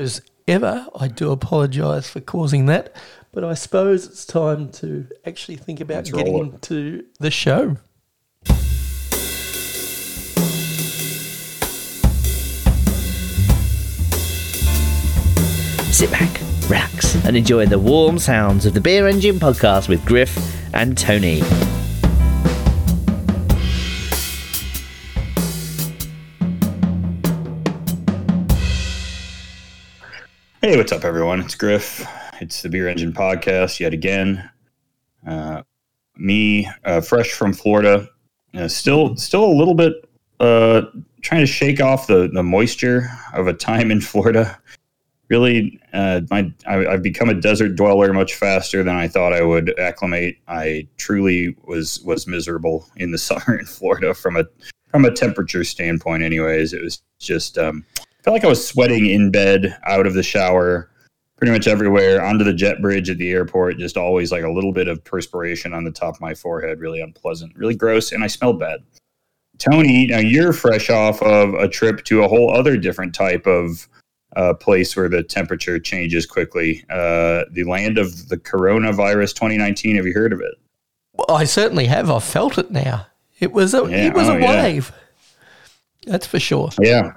as ever, I do apologise for causing that, but I suppose it's time to actually think about Let's getting roll into the show. Sit back, relax, and enjoy the warm sounds of the Beer Engine podcast with Griff and Tony. Hey, what's up, everyone? It's Griff. It's the Beer Engine Podcast yet again. Uh, me, uh, fresh from Florida, uh, still, still a little bit uh, trying to shake off the the moisture of a time in Florida. Really, uh, my I, I've become a desert dweller much faster than I thought I would acclimate. I truly was was miserable in the summer in Florida from a from a temperature standpoint. Anyways, it was just. Um, felt like I was sweating in bed, out of the shower, pretty much everywhere, onto the jet bridge at the airport. Just always like a little bit of perspiration on the top of my forehead. Really unpleasant, really gross, and I smelled bad. Tony, now you're fresh off of a trip to a whole other different type of uh, place where the temperature changes quickly. Uh, the land of the coronavirus 2019. Have you heard of it? Well, I certainly have. I've felt it now. It was a Yeah, it was oh, a yeah. wave. That's for sure. Yeah.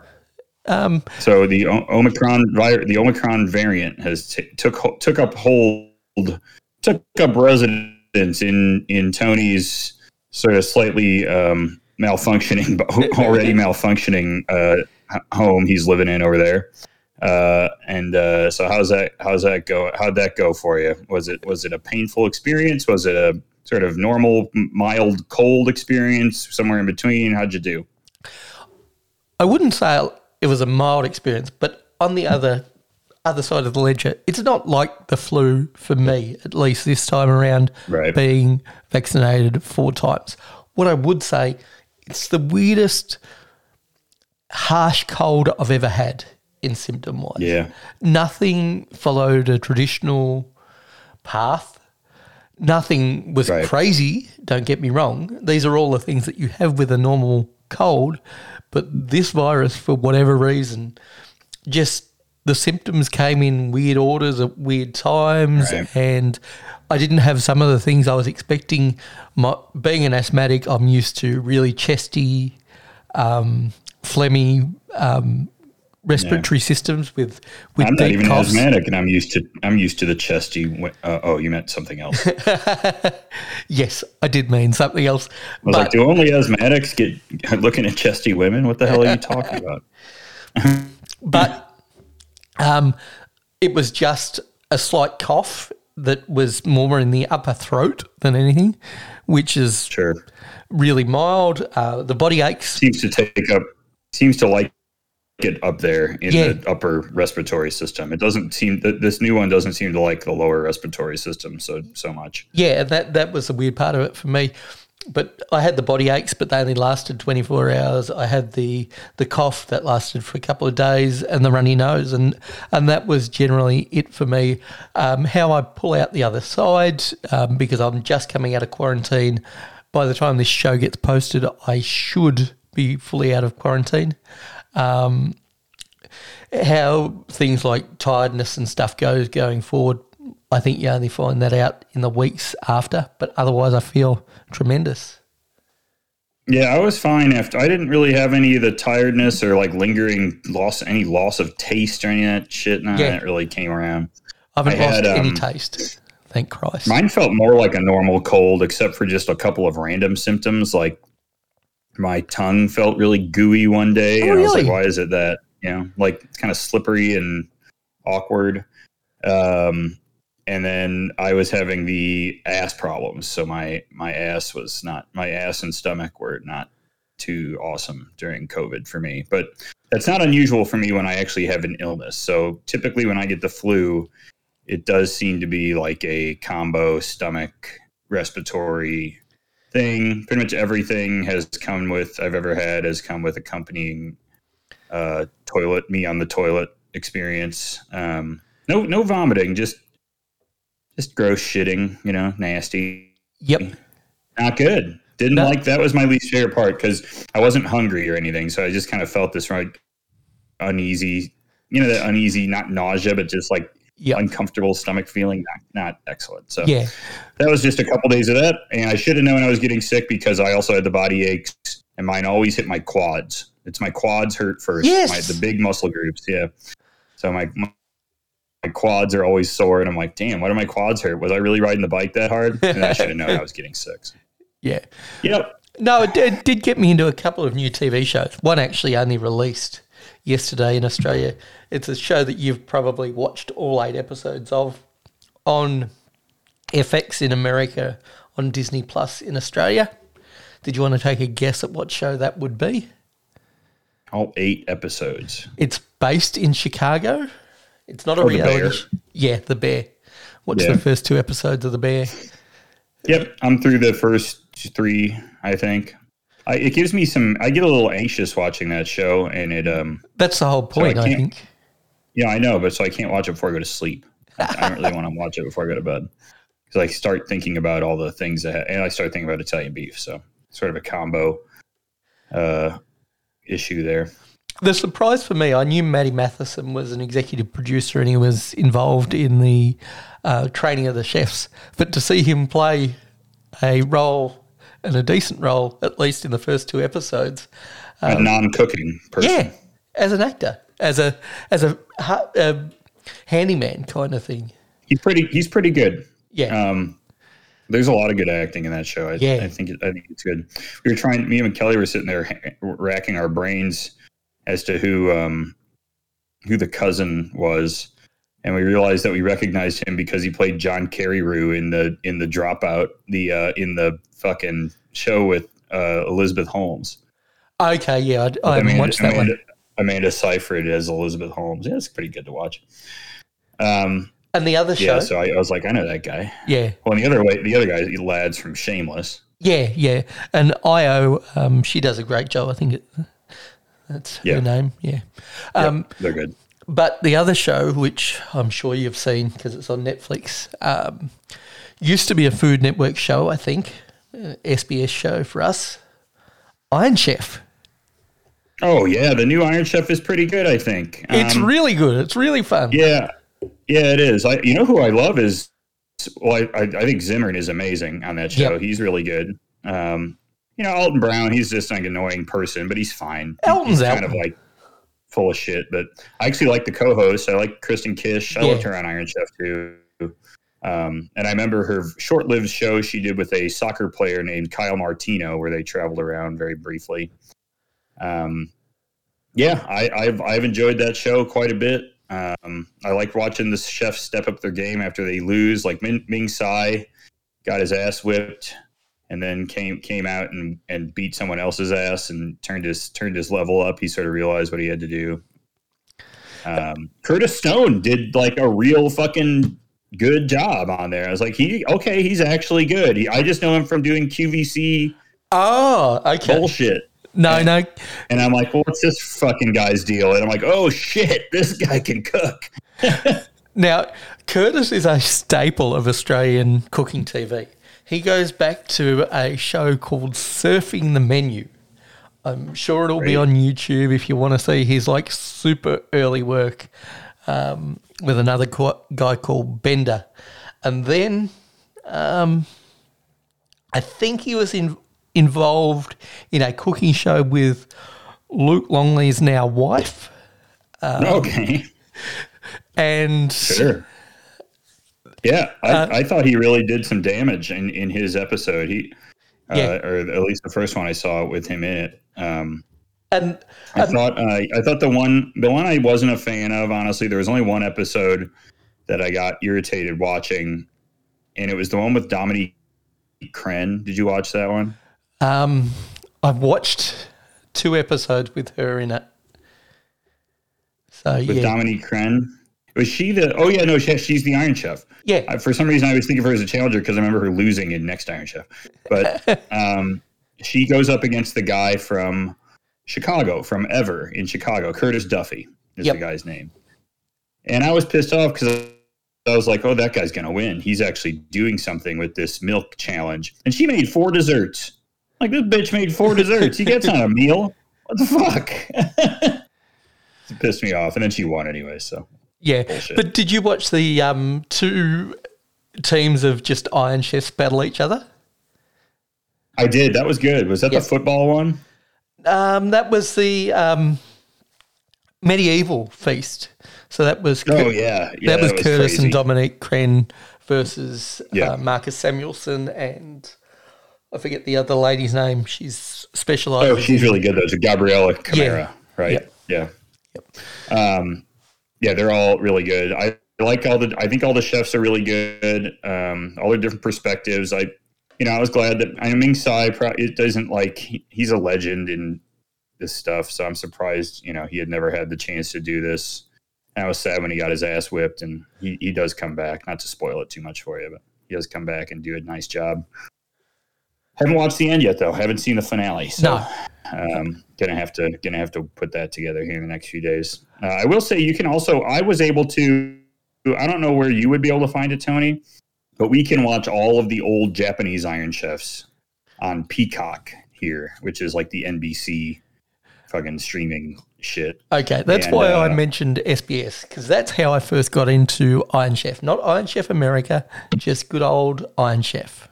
Um, So the o- Omicron vi- the Omicron variant has t- took took up hold took up residence in in Tony's sort of slightly um, malfunctioning but already malfunctioning uh, home he's living in over there. Uh, and uh, so how's that how's that go? How'd that go for you? Was it was it a painful experience? Was it a sort of normal mild cold experience somewhere in between? How'd you do? I wouldn't say it was a mild experience, but on the other other side of the ledger, it's not like the flu for me, at least this time around, Right. being vaccinated four times. What I would say, it's the weirdest harsh cold I've ever had in symptom wise. Yeah. Nothing followed a traditional path. Nothing was Right. crazy, don't get me wrong. These are all the things that you have with a normal cold, but this virus, for whatever reason, just the symptoms came in weird orders at weird times, Right. and I didn't have some of the things I was expecting. My, being an asthmatic, I'm used to really chesty, um, phlegmy um, respiratory systems with with I'm not even coughs. asthmatic, and I'm used to I'm used to the chesty. Uh, oh, you meant something else. Yes, I did mean something else. I was But like, do only asthmatics get looking at chesty women? What the hell are you talking about? but um, it was just a slight cough that was more in the upper throat than anything, which is Sure, really mild. Uh, the body aches. seems to take up seems to like it up there in Yeah. the upper respiratory system. It doesn't seem that this new one doesn't seem to like the lower respiratory system so so much. Yeah, that that was the weird part of it for me. But I had the body aches, but they only lasted 24 hours. I had the the cough that lasted for a couple of days, and the runny nose, and and that was generally it for me. Um, how I pull out the other side, um, because I'm just coming out of quarantine. By the time this show gets posted, I should be fully out of quarantine. Um, how things like tiredness and stuff goes going forward, I think you only find that out in the weeks after. But otherwise, I feel tremendous. Yeah, I was fine after. I didn't really have any of the tiredness or like lingering loss, any loss of taste or any of that shit. None Yeah. that really came around. I haven't I lost had, any um, taste. Thank Christ. Mine felt more like a normal cold, except for just a couple of random symptoms. Like my tongue felt really gooey one day, Oh, and I was really? like, "Why is it that?" You know, like it's kind of slippery and awkward. Um, and then I was having the ass problems, so my my ass was not my ass and stomach were not too awesome during COVID for me. But that's not unusual for me when I actually have an illness. So typically, when I get the flu, it does seem to be like a combo stomach respiratory thing. Pretty much everything has come with I've ever had has come with accompanying uh, toilet me on the toilet experience. Um, no, no vomiting, just just gross shitting. You know, nasty. Yep. Not good. Didn't No. like that was my least favorite part because I wasn't hungry or anything, so I just kind of felt this right uneasy you know that uneasy, not nausea, but just like Yep. uncomfortable stomach feeling. Not, not excellent. So Yeah. that was just a couple days of that, and I should have known I was getting sick because I also had the body aches, and mine always hit my quads. It's my quads hurt first. Yes. My, the big muscle groups. Yeah. So my, my my quads are always sore, and I'm like, damn, why do my quads hurt? Was I really riding the bike that hard? And I should have known I was getting sick. Yeah. Yep. No, it did, it did get me into a couple of new TV shows. One actually only released yesterday in Australia. It's a show that you've probably watched all eight episodes of on FX in America, on Disney Plus in Australia. Did you want to take a guess at what show that would be? All eight episodes. It's based in Chicago. It's not a Oh, The reality. Yeah, The Bear. Watch Yeah. the first two episodes of The Bear. Yep, I'm through the first three. I think I, it gives me some. I get a little anxious watching that show, and it um. That's the whole point, I can't- think. Yeah, I know, but so I can't watch it before I go to sleep. I I don't really want to watch it before I go to bed because I start thinking about all the things that, and I start thinking about Italian beef. So sort of a combo uh, issue there. The surprise for me, I knew Matty Matheson was an executive producer and he was involved in the uh, training of the chefs. But to see him play a role and a decent role, at least in the first two episodes, a non-cooking person. Um, yeah, as an actor, as a as a, a handyman kind of thing. he's pretty. He's pretty good. Yeah, Um, there's a lot of good acting in that show. I, Yeah. I think I think it's good. We were trying. Me and Kelly were sitting there racking our brains as to who um, who the cousin was, and we realized that we recognized him because he played John Carreyrou in the in the Dropout, the uh, in the fucking show with uh, Elizabeth Holmes. okay, yeah, I, I Amanda, watched that Amanda, one. Amanda Seyfried as Elizabeth Holmes. Yeah, it's pretty good to watch. Um, And the other show, yeah, so I, I was like, I know that guy. yeah, Well, and the other way, the other guy, lads from Shameless. yeah, yeah. And Ayo, um, she does a great job. I think it, that's Yeah. her name. Yeah. Yep, Um, they're good. But the other show, which I'm sure you've seen because it's on Netflix, um, used to be a Food Network show, I think, uh, SBS show for us, Iron Chef. Oh yeah, the new Iron Chef is pretty good. I think It's Um, really good. It's really fun. yeah, yeah, it is. I, you know who I love is well, I, I, think Zimmern is amazing on that show. Yep. He's really good. Um, you know, Alton Brown, he's just like an annoying person, but he's fine. Alton's he's kind of like full of shit. But I actually like the co-host. I like Kristen Kish. I Yeah. loved her on Iron Chef too. Um, and I remember her short-lived show she did with a soccer player named Kyle Martino, where they traveled around very briefly. Um, yeah, I, I've I've enjoyed that show quite a bit. Um, I like watching the chefs step up their game after they lose. Like Ming, Ming Tsai got his ass whipped, and then came came out and, and beat someone else's ass and turned his turned his level up. He sort of realized what he had to do. Um, Curtis Stone did like a real fucking good job on there. I was like, he okay, he's actually good. He, I just know him from doing QVC Oh, okay. bullshit. No, no. And I'm like, well, what's this fucking guy's deal? And I'm like, oh shit, this guy can cook. Now, Curtis is a staple of Australian cooking TV. He goes back to a show called Surfing the Menu. I'm sure it'll be on YouTube if you want to see his like super early work um, with another co- guy called Bender. And then um, I think he was in, involved in a cooking show with Luke Longley's now wife. Um, okay, And sure. Yeah, I, Uh, I thought he really did some damage in, in his episode. He, uh, Yeah. or at least the first one I saw with him in it. Um, and I thought uh, I thought the one the one I wasn't a fan of. Honestly, there was only one episode that I got irritated watching, and it was the one with Dominique Crenn. Did you watch that one? Um, I've watched two episodes with her in it. So With yeah, Dominique Crenn. Was she the? Oh yeah, no, she, she's the Iron Chef. yeah, I, for some reason, I was thinking of her as a challenger because I remember her losing in Next Iron Chef. But um, she goes up against the guy from Chicago, from Ever in Chicago. Curtis Duffy is Yep. the guy's name. And I was pissed off because I was like, oh, that guy's going to win. He's actually doing something with this milk challenge. And she made four desserts. Like, this bitch made four desserts. He gets on a meal. What the fuck? it pissed me off, and then she won anyway. So Yeah, Bullshit. but did you watch the um, two teams of just Iron Chefs battle each other? I did. That was good. Was that Yep. the football one? Um, that was the um, medieval feast. So that was Oh yeah, yeah that was, Curtis crazy. and Dominique Crenn versus Yeah. uh, Marcus Samuelsson and I forget the other lady's name. She's specialised. Oh, she's really good though. It's Gabriela Cámara, Yeah. right? Yeah. Um, yeah, they're all really good. I like all the. I think all the chefs are really good. Um, all their different perspectives. I, you know, I was glad that I mean, Ming Tsai. It doesn't like he's a legend in this stuff, so I'm surprised. You know, he had never had the chance to do this. And I was sad when he got his ass whipped, and he, he does come back. Not to spoil it too much for you, but he does come back and do a nice job. Haven't watched the end yet, though. Haven't seen the finale. So No. um, gonna have to gonna have to put that together here in the next few days. Uh, I will say you can also. I was able to. I don't know where you would be able to find it, Tony, but we can watch all of the old Japanese Iron Chefs on Peacock here, which is like the NBC fucking streaming shit. Okay, that's And, why uh, I mentioned SBS because that's how I first got into Iron Chef. Not Iron Chef America, just good old Iron Chef.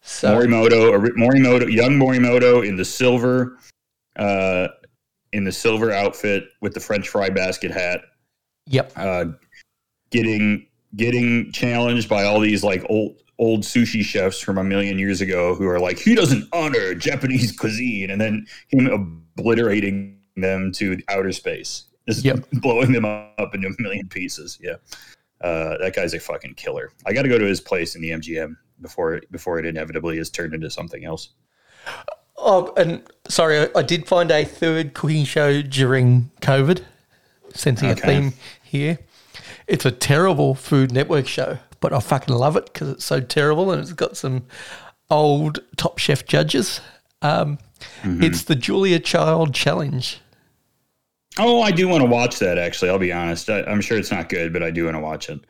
So Morimoto, Morimoto, young Morimoto in the silver, uh, in the silver outfit with the French fry basket hat, yep, uh, getting getting challenged by all these like old old sushi chefs from a million years ago who are like he doesn't honor Japanese cuisine, and then him obliterating them to outer space, just Yep. blowing them up into a million pieces. Yeah, uh, that guy's a fucking killer. I got to go to his place in the MGM before before it inevitably is turned into something else. Oh, and sorry, I, I did find a third cooking show during COVID, sensing Okay. a theme here. It's a terrible Food Network show, but I fucking love it because it's so terrible and it's got some old Top Chef judges. Um, Mm-hmm. It's the Julia Child Challenge. Oh, I do want to watch that. Actually, I'll be honest. I, I'm sure it's not good, but I do want to watch it.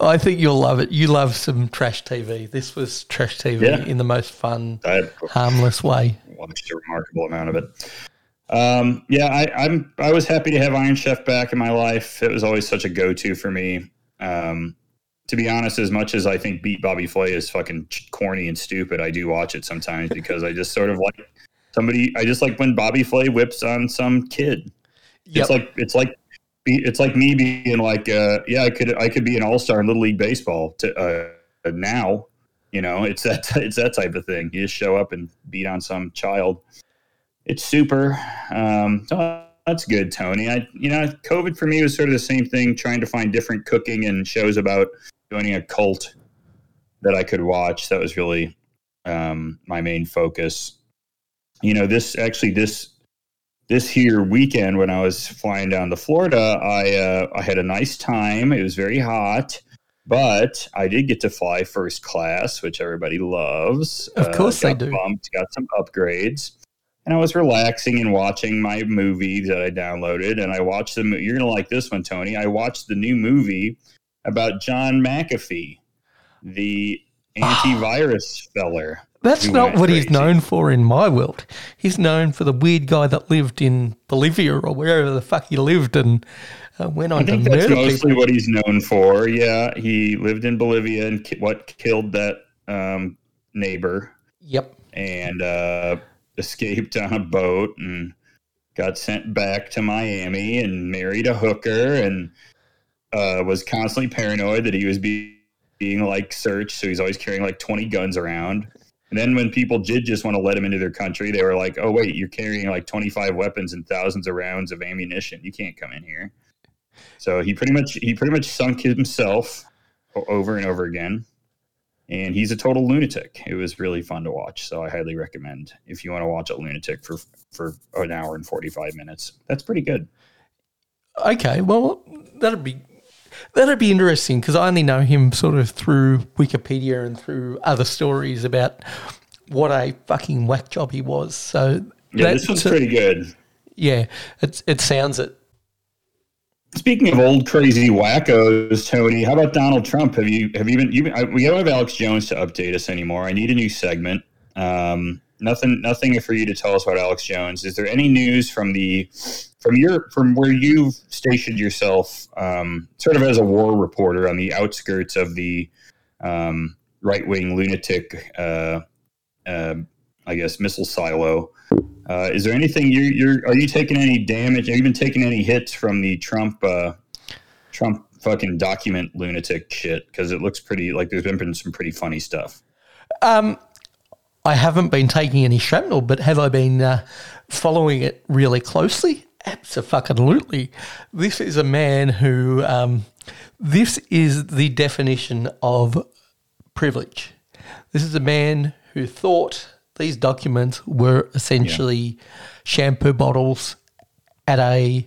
I think you'll love it. You love some trash TV. This was trash TV Yeah. in the most fun, I harmless way. watched a remarkable amount of it. Um, yeah, I, I'm. I was happy to have Iron Chef back in my life. It was always such a go-to for me. Um, to be honest, as much as I think Beat Bobby Flay is fucking corny and stupid, I do watch it sometimes because I just sort of like somebody. I just like when Bobby Flay whips on some kid. Yep. It's like it's like be- it's like me being like, uh, yeah, I could I could be an all star in Little League baseball to uh, now. You know, it's that it's that type of thing. You just show up and beat on some child. It's super. Um, so that's good, Tony. I you know, COVID for me was sort of the same thing, trying to find different cooking and shows about joining a cult that I could watch. That was really um, my main focus. You know, this actually this this here weekend when I was flying down to Florida, I uh, I had a nice time. It was very hot, but I did get to fly first class, which everybody loves. Uh, Of course they got do. Bumped, got some upgrades, and I was relaxing and watching my movie that I downloaded. And I watched the. You're gonna like this one, Tony. I watched the new movie about John McAfee, the antivirus feller. That's who not went what he's crazy. known for in my world. He's known for the weird guy that lived in Bolivia or wherever the fuck he lived and uh, went I on to think that's murder mostly people. what he's known for. Yeah, he lived in Bolivia and ki- what killed that um, neighbor Yep. and uh, escaped on a boat and got sent back to Miami and married a hooker and uh, was constantly paranoid that he was be- being like searched. So he's always carrying like 20 guns around. And then when people did just want to let him into their country, they were like, oh, wait, you're carrying like 25 weapons and thousands of rounds of ammunition. You can't come in here. So he pretty much he pretty much sunk himself over and over again, and he's a total lunatic. It was really fun to watch, so I highly recommend if you want to watch a lunatic for for an hour and forty five minutes. That's pretty good. Okay, well, that'd be that'd be interesting because I only know him sort of through Wikipedia and through other stories about what a fucking whack job he was. So Yeah, that- this one's so- pretty good. yeah, it's it sounds it. Speaking of old crazy wackos, Tony, how about Donald Trump? Have you have you been? You been, I, we don't have Alex Jones to update us anymore. I need a new segment. Um, nothing, nothing for you to tell us about Alex Jones. Is there any news from the from your from where you've stationed yourself, um, sort of as a war reporter on the outskirts of the um, right wing lunatic, uh, uh, I guess, missile silo. Uh, is there anything you, you're? Are you taking any damage? Have you been taking any hits from the Trump uh, Trump fucking document lunatic shit? Because it looks pretty like there's been some pretty funny stuff. Um, I haven't been taking any shrapnel, but have I been uh, following it really closely? Absolutely. This is a man who. Um, this is the definition of privilege. This is a man who thought these documents were essentially yeah. shampoo bottles at a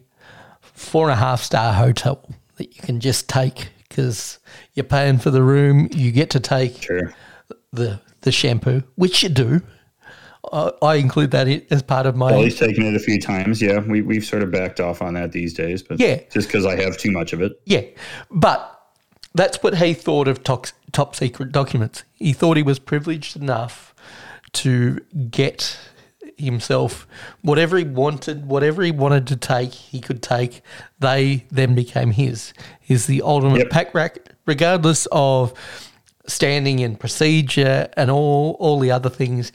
four and a half star hotel that you can just take because you're paying for the room. You get to take sure. the the shampoo, which you do. Uh, I include that as part of my. Well, he's taken it a few times. Yeah, we we've sort of backed off on that these days, but yeah, just because I have too much of it. Yeah, but that's what he thought of top, top secret documents. He thought he was privileged enough to get himself whatever he wanted, whatever he wanted to take, he could take. They then became his. He's the ultimate yep. pack rack, regardless of standing and procedure and all all the other things.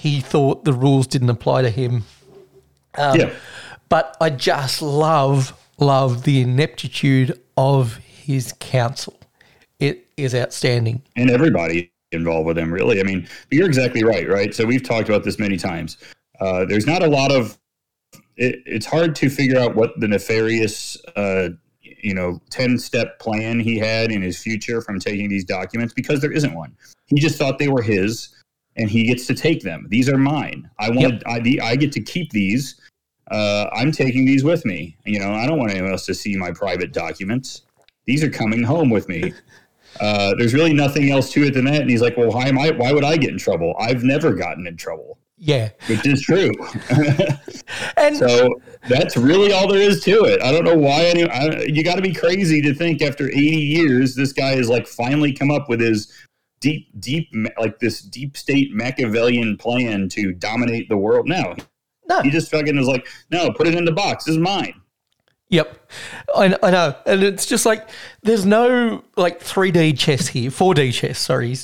He thought the rules didn't apply to him. Um, yeah. But I just love love the ineptitude of his counsel. It is outstanding. And everybody involved with him, really. I mean, you're exactly right, right? So we've talked about this many times. Uh, there's not a lot of. It, it's hard to figure out what the nefarious, uh, you know, ten step plan he had in his future from taking these documents because there isn't one. He just thought they were his, and he gets to take them. These are mine. I want. Yep. I, I get to keep these. Uh, I'm taking these with me. You know, I don't want anyone else to see my private documents. These are coming home with me. Uh, there's really nothing else to it than that. And he's like, well, why am I? Why would I get in trouble? I've never gotten in trouble. Yeah, which is true. and so that's really all there is to it. I don't know why any. I, you got to be crazy to think after 80 years, this guy has like finally come up with his deep, deep, like this deep state Machiavellian plan to dominate the world. No, no. he just fucking was like, no, put it in the box. This is mine. Yep, I, I, know, and it's just like there's no like 3D chess here, 4D chess. Sorry,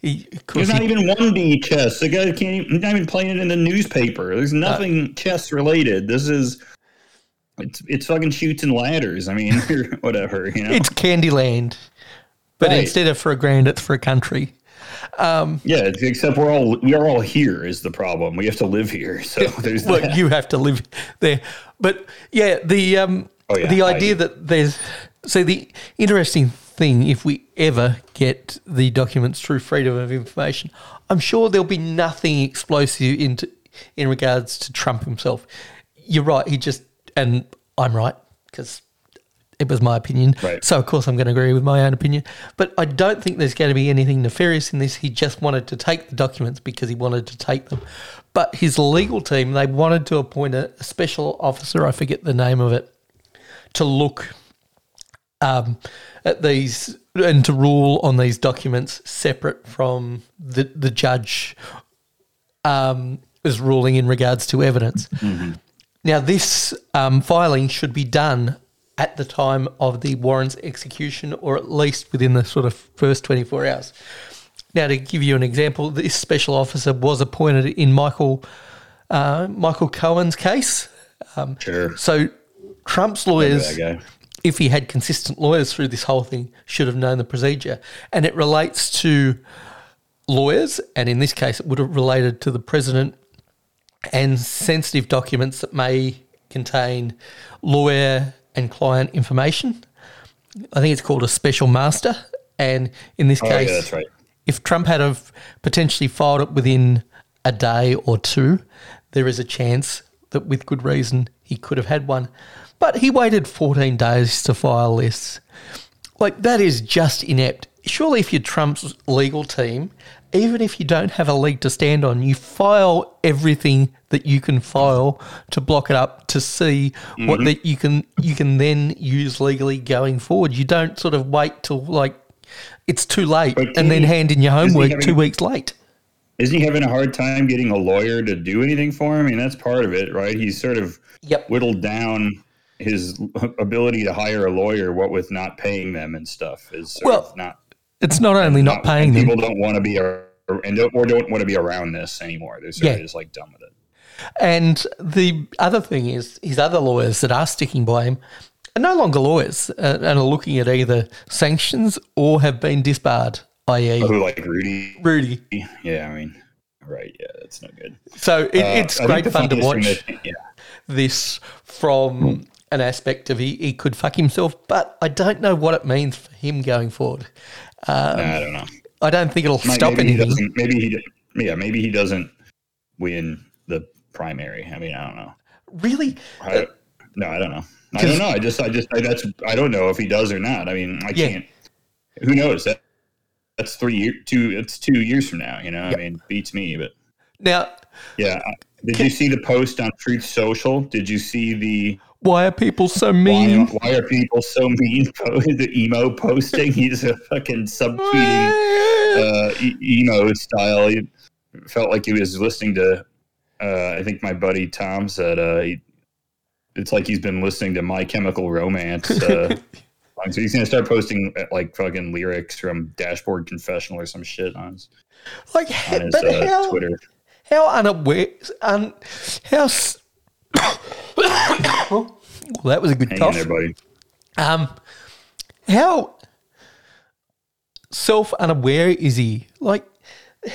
he, there's not he, even 1D chess. The guy can't even, not even playing it in the newspaper. There's nothing chess related. This is it's it's fucking Chutes and Ladders. I mean, whatever. You know, it's Candyland, but right. instead of for a grand, it's for a country. Um, yeah, except we're all we are all here is the problem. We have to live here, so there's well, that. you have to live there. But yeah, the um, oh, yeah, the idea I, that there's so the interesting thing, if we ever get the documents through freedom of information, I'm sure there'll be nothing explosive into in regards to Trump himself. You're right. He just and I'm right because it was my opinion. Right. So, of course, I'm going to agree with my own opinion. But I don't think there's going to be anything nefarious in this. He just wanted to take the documents because he wanted to take them. But his legal team, they wanted to appoint a, a special officer, I forget the name of it, to look um, at these and to rule on these documents separate from the, the judge um, is ruling in regards to evidence. Mm-hmm. Now, this um, filing should be done at the time of the warrant's execution or at least within the sort of first 24 hours. Now, to give you an example, this special officer was appointed in Michael uh, Michael Cohen's case. Um, sure. So Trump's lawyers, if he had consistent lawyers through this whole thing, should have known the procedure. And it relates to lawyers, and in this case, it would have related to the president and sensitive documents that may contain lawyer and client information. I think it's called a special master. And in this oh, case, yeah, right. if Trump had have potentially filed it within a day or two, there is a chance that with good reason he could have had one. But he waited 14 days to file this. Like, that is just inept. Surely, if you're Trump's legal team even if you don't have a leg to stand on, you file everything that you can file to block it up to see mm-hmm. what that you can you can then use legally going forward. You don't sort of wait till like it's too late and then hand in your homework two weeks late. isn't he having a hard time getting a lawyer to do anything for him? I mean, that's part of it, right? He's sort of Yep. whittled down his ability to hire a lawyer, what with not paying them and stuff, is Well, not It's not only not paying and them. People don't want to be and don't, or don't want to be around this anymore. They're Yeah. just like done with it. And the other thing is, his other lawyers that are sticking by him are no longer lawyers uh, and are looking at either sanctions or have been disbarred, i.e., Who like Rudy? Rudy. Yeah, I mean, right? Yeah, that's no good. So it, Uh, it's think great fun to watch that- yeah, this from an aspect of he, he could fuck himself, but I don't know what it means for him going forward. Nah, I don't know. I don't think it'll Might- stop maybe He doesn't, maybe he, yeah, maybe he doesn't win the primary. I mean, I don't know. Really? I, no, I don't know. I don't know. I just, I just, I, that's, I don't know if he does or not. I mean, I Yeah. can't. Who knows? That that's three year, two. It's two years from now. You know, I mean, beats me. But Now, yeah, Did you see the post on Truth Social? Did you see the why are people so mean? why are people so mean? the emo posting. He's a fucking subtweeting uh, e- emo style. He felt like he was listening to. Uh, I think my buddy Tom said uh, he, it's like he's been listening to My Chemical Romance. Uh, so he's gonna start posting uh, like fucking lyrics from Dashboard Confessional or some shit on his, like, on his but uh, how, Twitter. How unaware, and how, s- well, that was a good Hang there, buddy. Um, how self unaware is he? Like,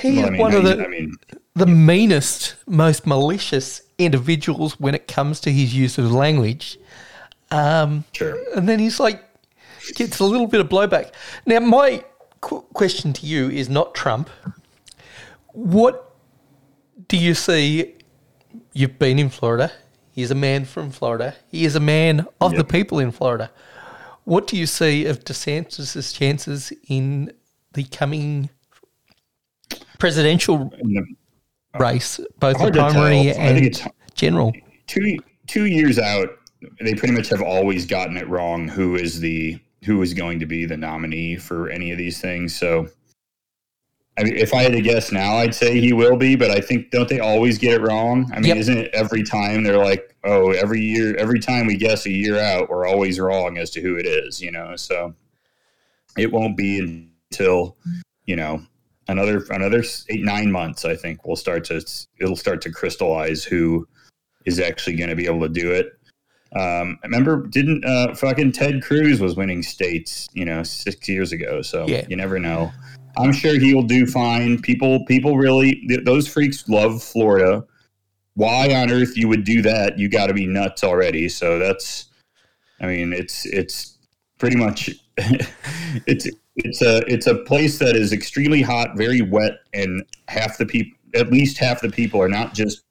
he Well, is I mean, one of the I mean, the meanest, most malicious individuals when it comes to his use of language. sure. And then he's like, gets a little bit of blowback. Now, my qu- question to you is not Trump. What do you see? You've been in Florida. He's a man from Florida. He is a man of the people in Florida. What do you see of DeSantis' chances in the coming presidential race, both Hard tell. primary and general? two two years out, they pretty much have always gotten it wrong. Who is the who is going to be the nominee for any of these things? So, I mean, if I had to guess now, I'd say he will be. But I think don't they always get it wrong? I mean, Yep. isn't it every time they're like, oh, every year, every time we guess a year out, we're always wrong as to who it is. You know, so it won't be until you know another another eight nine months. I think we'll start to it'll start to crystallize who is actually going to be able to do it. Um, I remember, didn't uh, fucking Ted Cruz was winning states, you know, six years ago. So Yeah. you never know. I'm sure he'll do fine. People, people really, th- those freaks love Florida. Why on earth you would do that? You got to be nuts already. So that's, I mean, it's it's pretty much it's it's a it's a place that is extremely hot, very wet, and half the people, at least half the people, are not just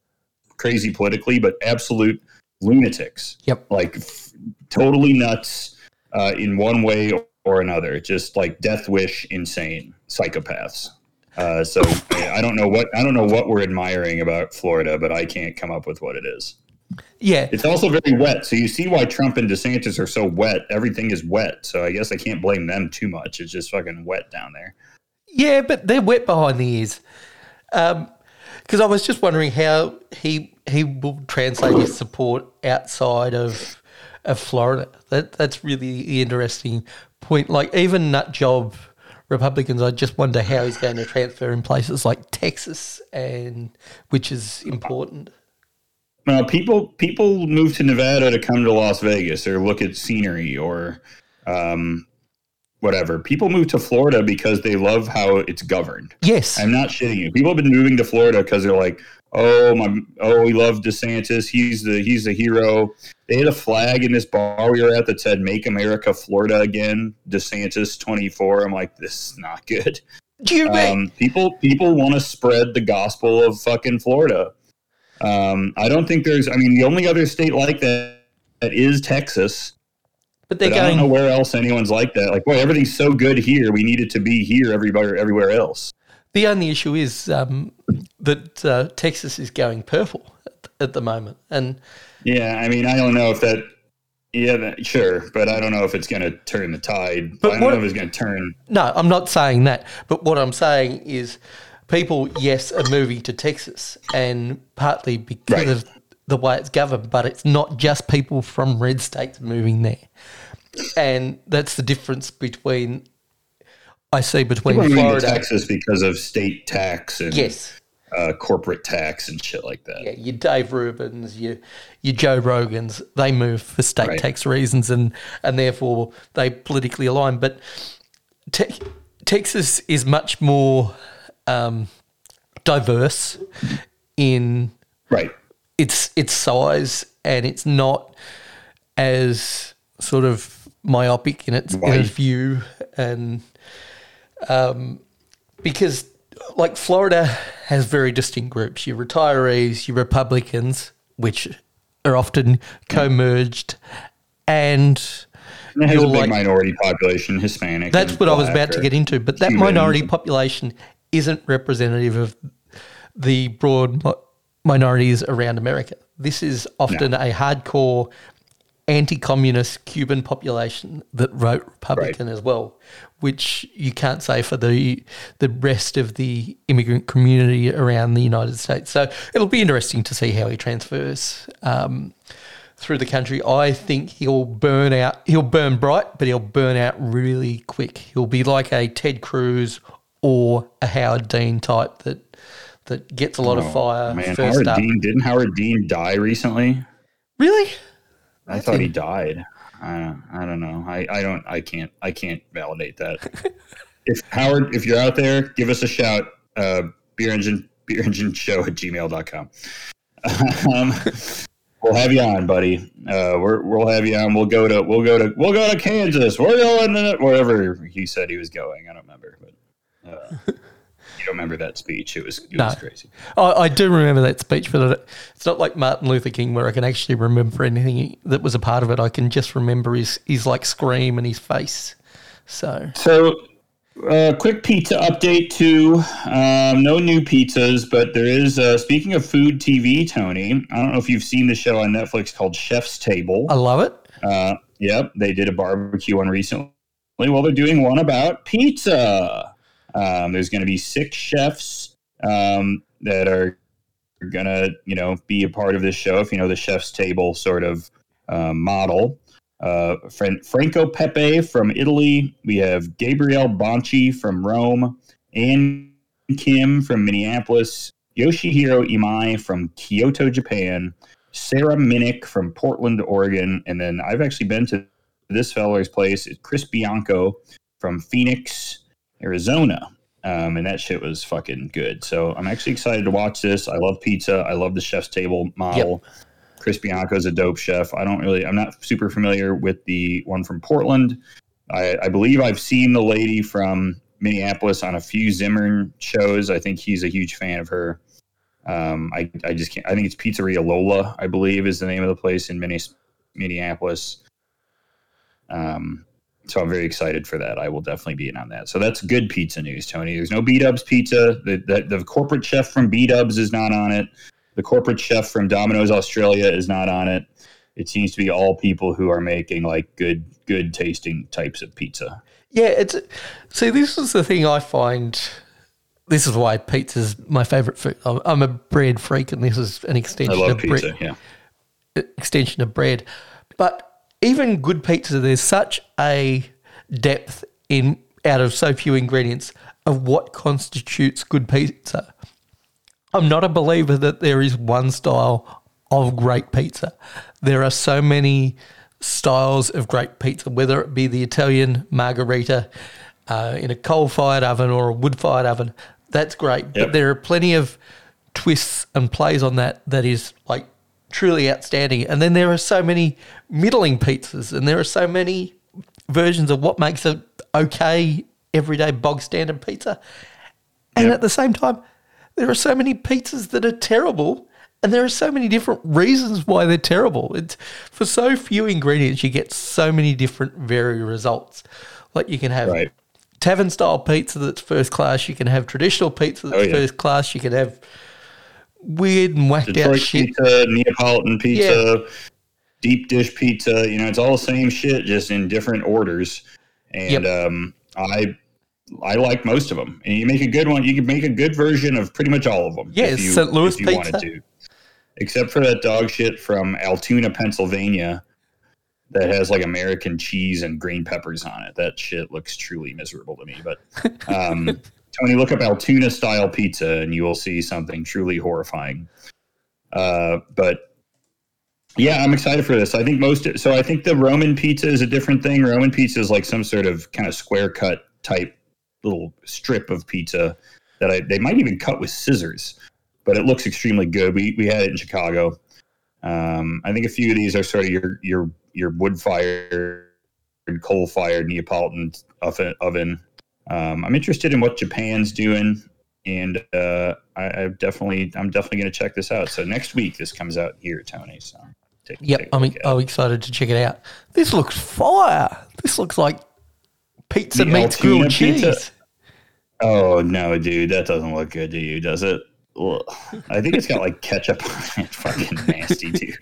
crazy politically, but absolute lunatics. Yep. Like f- totally nuts uh, in one way or another. Just like death wish, insane psychopaths. Uh, so I don't know what I don't know what we're admiring about Florida, but I can't come up with what it is. Yeah. It's also very wet, so you see why Trump and DeSantis are so wet. Everything is wet, so I guess I can't blame them too much. It's just fucking wet down there. Yeah, but they're wet behind the ears. Because I was just wondering how he he will translate his support outside of of Florida. That that's really the interesting point. Like even nut job Republicans, I just wonder how he's going to transfer in places like Texas and which is important. Uh, people people move to Nevada to come to Las Vegas or look at scenery or um, whatever. People move to Florida because they love how it's governed. Yes. I'm not shitting you. People have been moving to Florida because they're like, oh my, oh we love DeSantis. He's the he's the hero. They had a flag in this bar we were at that said "Make America Florida Again." DeSantis 24. I'm like, this is not good. Do you mean? Um, people people want to spread the gospel of fucking Florida. Um, I don't think there's. I mean, the only other state like that, that is Texas. but they're But I don't know where else anyone's like that. Like, boy, everything's so good here. We need it to be here. Everybody, everywhere else. The only issue is um, that uh, Texas is going purple at, at the moment, and Yeah, I mean, I don't know if that. Yeah, that, sure, but I don't know if it's going to turn the tide. But I don't what- know if it's going to turn. No, I'm not saying that. But what I'm saying is people, yes, are moving to Texas, and partly because Right. of the way it's governed, but it's not just people from red states moving there. And that's the difference between I see between People are moving to Florida. Texas because of state tax and Yes. Uh, corporate tax and shit like that. Yeah, your Dave Rubins, your your Joe Rogans, they move for state Right. tax reasons and and therefore they politically align. But te- Texas is much more um, diverse in Right. its its size, and it's not as sort of myopic in its, in its view, and um, because like Florida has very distinct groups: your retirees, your Republicans, which are often co-merged, and And has a big like minority population, Hispanic. that's what I was about to get into. But that minority population isn't representative of the broad mi- minorities around America. This is often a hardcore anti communist Cuban population that wrote Republican as well, which you can't say for the the rest of the immigrant community around the United States. So it'll be interesting to see how he transfers. Um, through the country, I think he'll burn out. He'll burn bright, but he'll burn out really quick. He'll be like a Ted Cruz or a Howard Dean type that that gets a lot of fire Oh, Man, Howard up. Dean didn't Howard Dean die recently? Really? I thought he died. I don't, I don't know. I, I don't. I can't. I can't validate that. if Howard, if you're out there, give us a shout. Uh, beer engine, beer engine show at gmail.com. um, we'll have you on, buddy. Uh, we're, we'll have you on. We'll go to we'll go to we'll go to Kansas. We're going to wherever he said he was going. I don't remember, but uh, you don't remember that speech. It was it was crazy. I, I do remember that speech, but it's not like Martin Luther King where I can actually remember anything that was a part of it. I can just remember his his like scream and his face. So So, uh, quick pizza update too. Um, no new pizzas, but there is. Uh, speaking of food TV, Tony, I don't know if you've seen the show on Netflix called Chef's Table. I love it. Uh, yep, they did a barbecue one recently. Well, they're doing one about pizza. Um, there's going to be six chefs um, that are going to, you know, be a part of this show. If you know the Chef's Table sort of uh, model. Uh, Fran- Franco Pepe from Italy. We have Gabriel Bonci from Rome. Ann Kim from Minneapolis. Yoshihiro Imai from Kyoto, Japan. Sarah Minnick from Portland, Oregon. And then I've actually been to this feller's place. Chris Bianco from Phoenix, Arizona. Um, and that shit was fucking good. So I'm actually excited to watch this. I love pizza. I love the chef's table model. Chris Bianco's a dope chef. I don't really, I'm not super familiar with the one from Portland. I, I believe I've seen the lady from Minneapolis on a few Zimmern shows. I think he's a huge fan of her. Um, I, I just can't, I think it's Pizzeria Lola, I believe is the name of the place in Minneapolis. Um, so I'm very excited for that. I will definitely be in on that. So that's good pizza news, Tony. There's no B Dubs pizza. The, the the corporate chef from B Dubs is not on it. The corporate chef from Domino's Australia is not on it. It seems to be all people who are making like good good tasting types of pizza. Yeah, it's see. This is the thing I find. This is why pizza's my favorite food. I'm, I'm a bread freak, and this is an I extension love of bread. Yeah. extension of bread. But even good pizza, there's such a depth in out of so few ingredients of what constitutes good pizza. I'm not a believer that there is one style of great pizza. There are so many styles of great pizza, whether it be the Italian margarita uh, in a coal fired oven or a wood fired oven. That's great. Yep. But there are plenty of twists and plays on that that is like truly outstanding. And then there are so many middling pizzas, and there are so many versions of what makes a okay everyday bog standard pizza. And Yep. at the same time, there are so many pizzas that are terrible, and there are so many different reasons why they're terrible. It's for so few ingredients, you get so many different varied results. Like you can have Right. tavern style pizza that's first class. You can have traditional pizza oh, that's Oh, yeah. first class. You can have weird and whacked out Detroit shit. pizza, Neapolitan pizza, deep dish pizza. You know, it's all the same shit, just in different orders. And um, I I like most of them, and you make a good one. You can make a good version of pretty much all of them. Yeah, you, St. Louis pizza. wanted to, except for that dog shit from Altoona, Pennsylvania, that has like American cheese and green peppers on it. That shit looks truly miserable to me. But um, Tony, look up Altoona style pizza, and you will see something truly horrifying. Uh, but yeah, I'm excited for this. I think most so I think the Roman pizza is a different thing. Roman pizza is like some sort of kind of square cut type little strip of pizza that I they might even cut with scissors, but it looks extremely good. We we had it in Chicago. Um, I think a few of these are sort of your your your wood fired, coal fired Neapolitan oven. Um, I'm interested in what Japan's doing, and uh, I, I definitely I'm definitely going to check this out. So next week this comes out here, Tony. So take, Yep, take I'm. I'm excited to check it out. This looks fire. This looks like pizza The meets grilled cheese. pizza? Oh no, dude, that doesn't look good to you, does it? Ugh. I think it's got like ketchup on it. Fucking nasty, dude.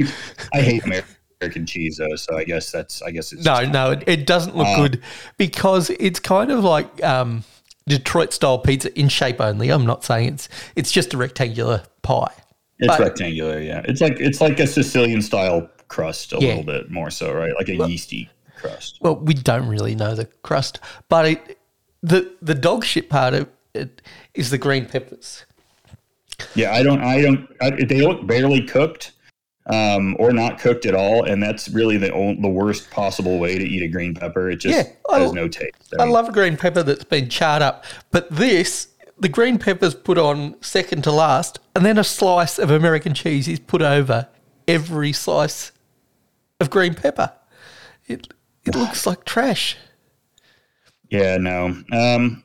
I hate American cheese though, so I guess that's I guess it's No, no, it, it doesn't look Uh, good because it's kind of like um, Detroit style pizza in shape only. I'm not saying it's it's just a rectangular pie. it's but- rectangular. Yeah, it's like it's like a Sicilian style crust, a Yeah. little bit more so, right? Like a yeasty crust. Well, we don't really know the crust, but it, the the dog shit part of it is the green peppers. Yeah, I don't, I don't. I, they look barely cooked, um, or not cooked at all, and that's really the on, the worst possible way to eat a green pepper. It just Yeah, has no taste. I mean, love green pepper that's been charred up, but this, the green pepper's put on second to last, and then a slice of American cheese is put over every slice of green pepper. It it looks like trash. Yeah, no. Um,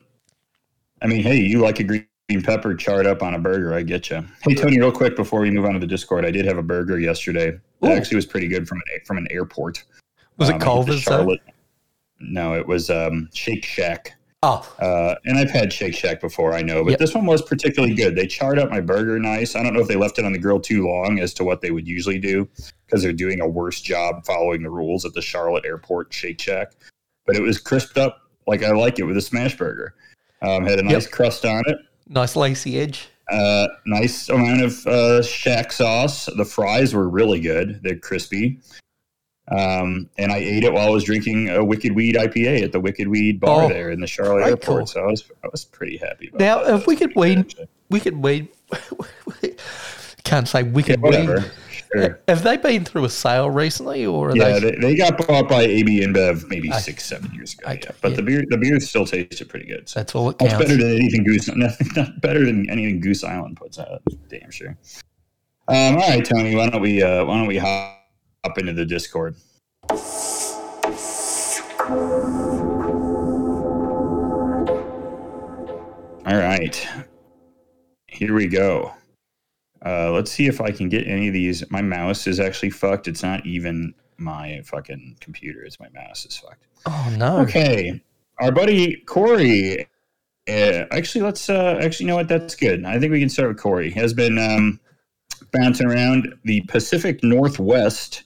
I mean, hey, you like a green pepper charred up on a burger? I get you. Hey, Tony, real quick before we move on to the Discord, I did have a burger yesterday. It actually was pretty good from an from an airport. Was Um, it I went to Culver's? Charlotte. No, it was um, Shake Shack. Oh, Uh, and I've had Shake Shack before, I know, but Yep. this one was particularly good. They charred up my burger nice. I don't know if they left it on the grill too long as to what they would usually do because they're doing a worse job following the rules at the Charlotte Airport Shake Shack. But it was crisped up like I like it with a smash burger. Um, had a nice crust on it. Nice lacy edge. Uh, nice amount of uh, shack sauce. The fries were really good. They're crispy. Um, and I ate it while I was drinking a Wicked Weed IPA at the Wicked Weed bar Oh, there in the Charlotte airport. cool. So I was I was pretty happy. About Now, that. if Wicked Weed, Wicked Weed, can't say Wicked actually. Weed. Sure. Have they been through a sale recently, or are Yeah, they? they, they got bought by AB InBev maybe I- six, seven years ago. I- yeah. But yeah. the beer, the beer still tasted pretty good. So That's all it much counts. better than anything Goose, not better than anything Goose Island puts out. Damn sure. Um, all right, Tony, why don't we uh, why don't we hop up into the Discord? All right, here we go. Uh, let's see if I can get any of these. My mouse is actually fucked. It's not even my fucking computer. It's my mouse is fucked. Oh no! Okay, our buddy Corey. Uh, actually, let's uh, actually you know what? That's good. I think we can start with Corey. Has been um, bouncing around the Pacific Northwest.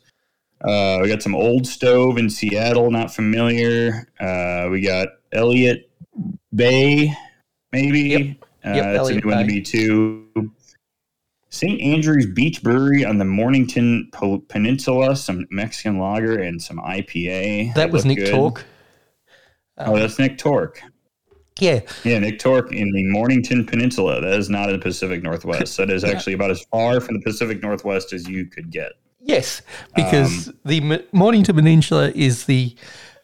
Uh, we got some old stove in Seattle. Not familiar. Uh, we got Elliott Bay, maybe. Yep. Uh, Yep, that's Elliott a new one to Bay. me too. St. Andrews Beach Brewery on the Mornington Peninsula. Some Mexican lager and some IPA. that was Nick good. Torque. Oh, that's Nick Torque. Yeah, Yeah, Nick Torque in the Mornington Peninsula. That is not in the Pacific Northwest. That is actually about as far from the Pacific Northwest as you could get. yes, because Um, the Mornington Peninsula is the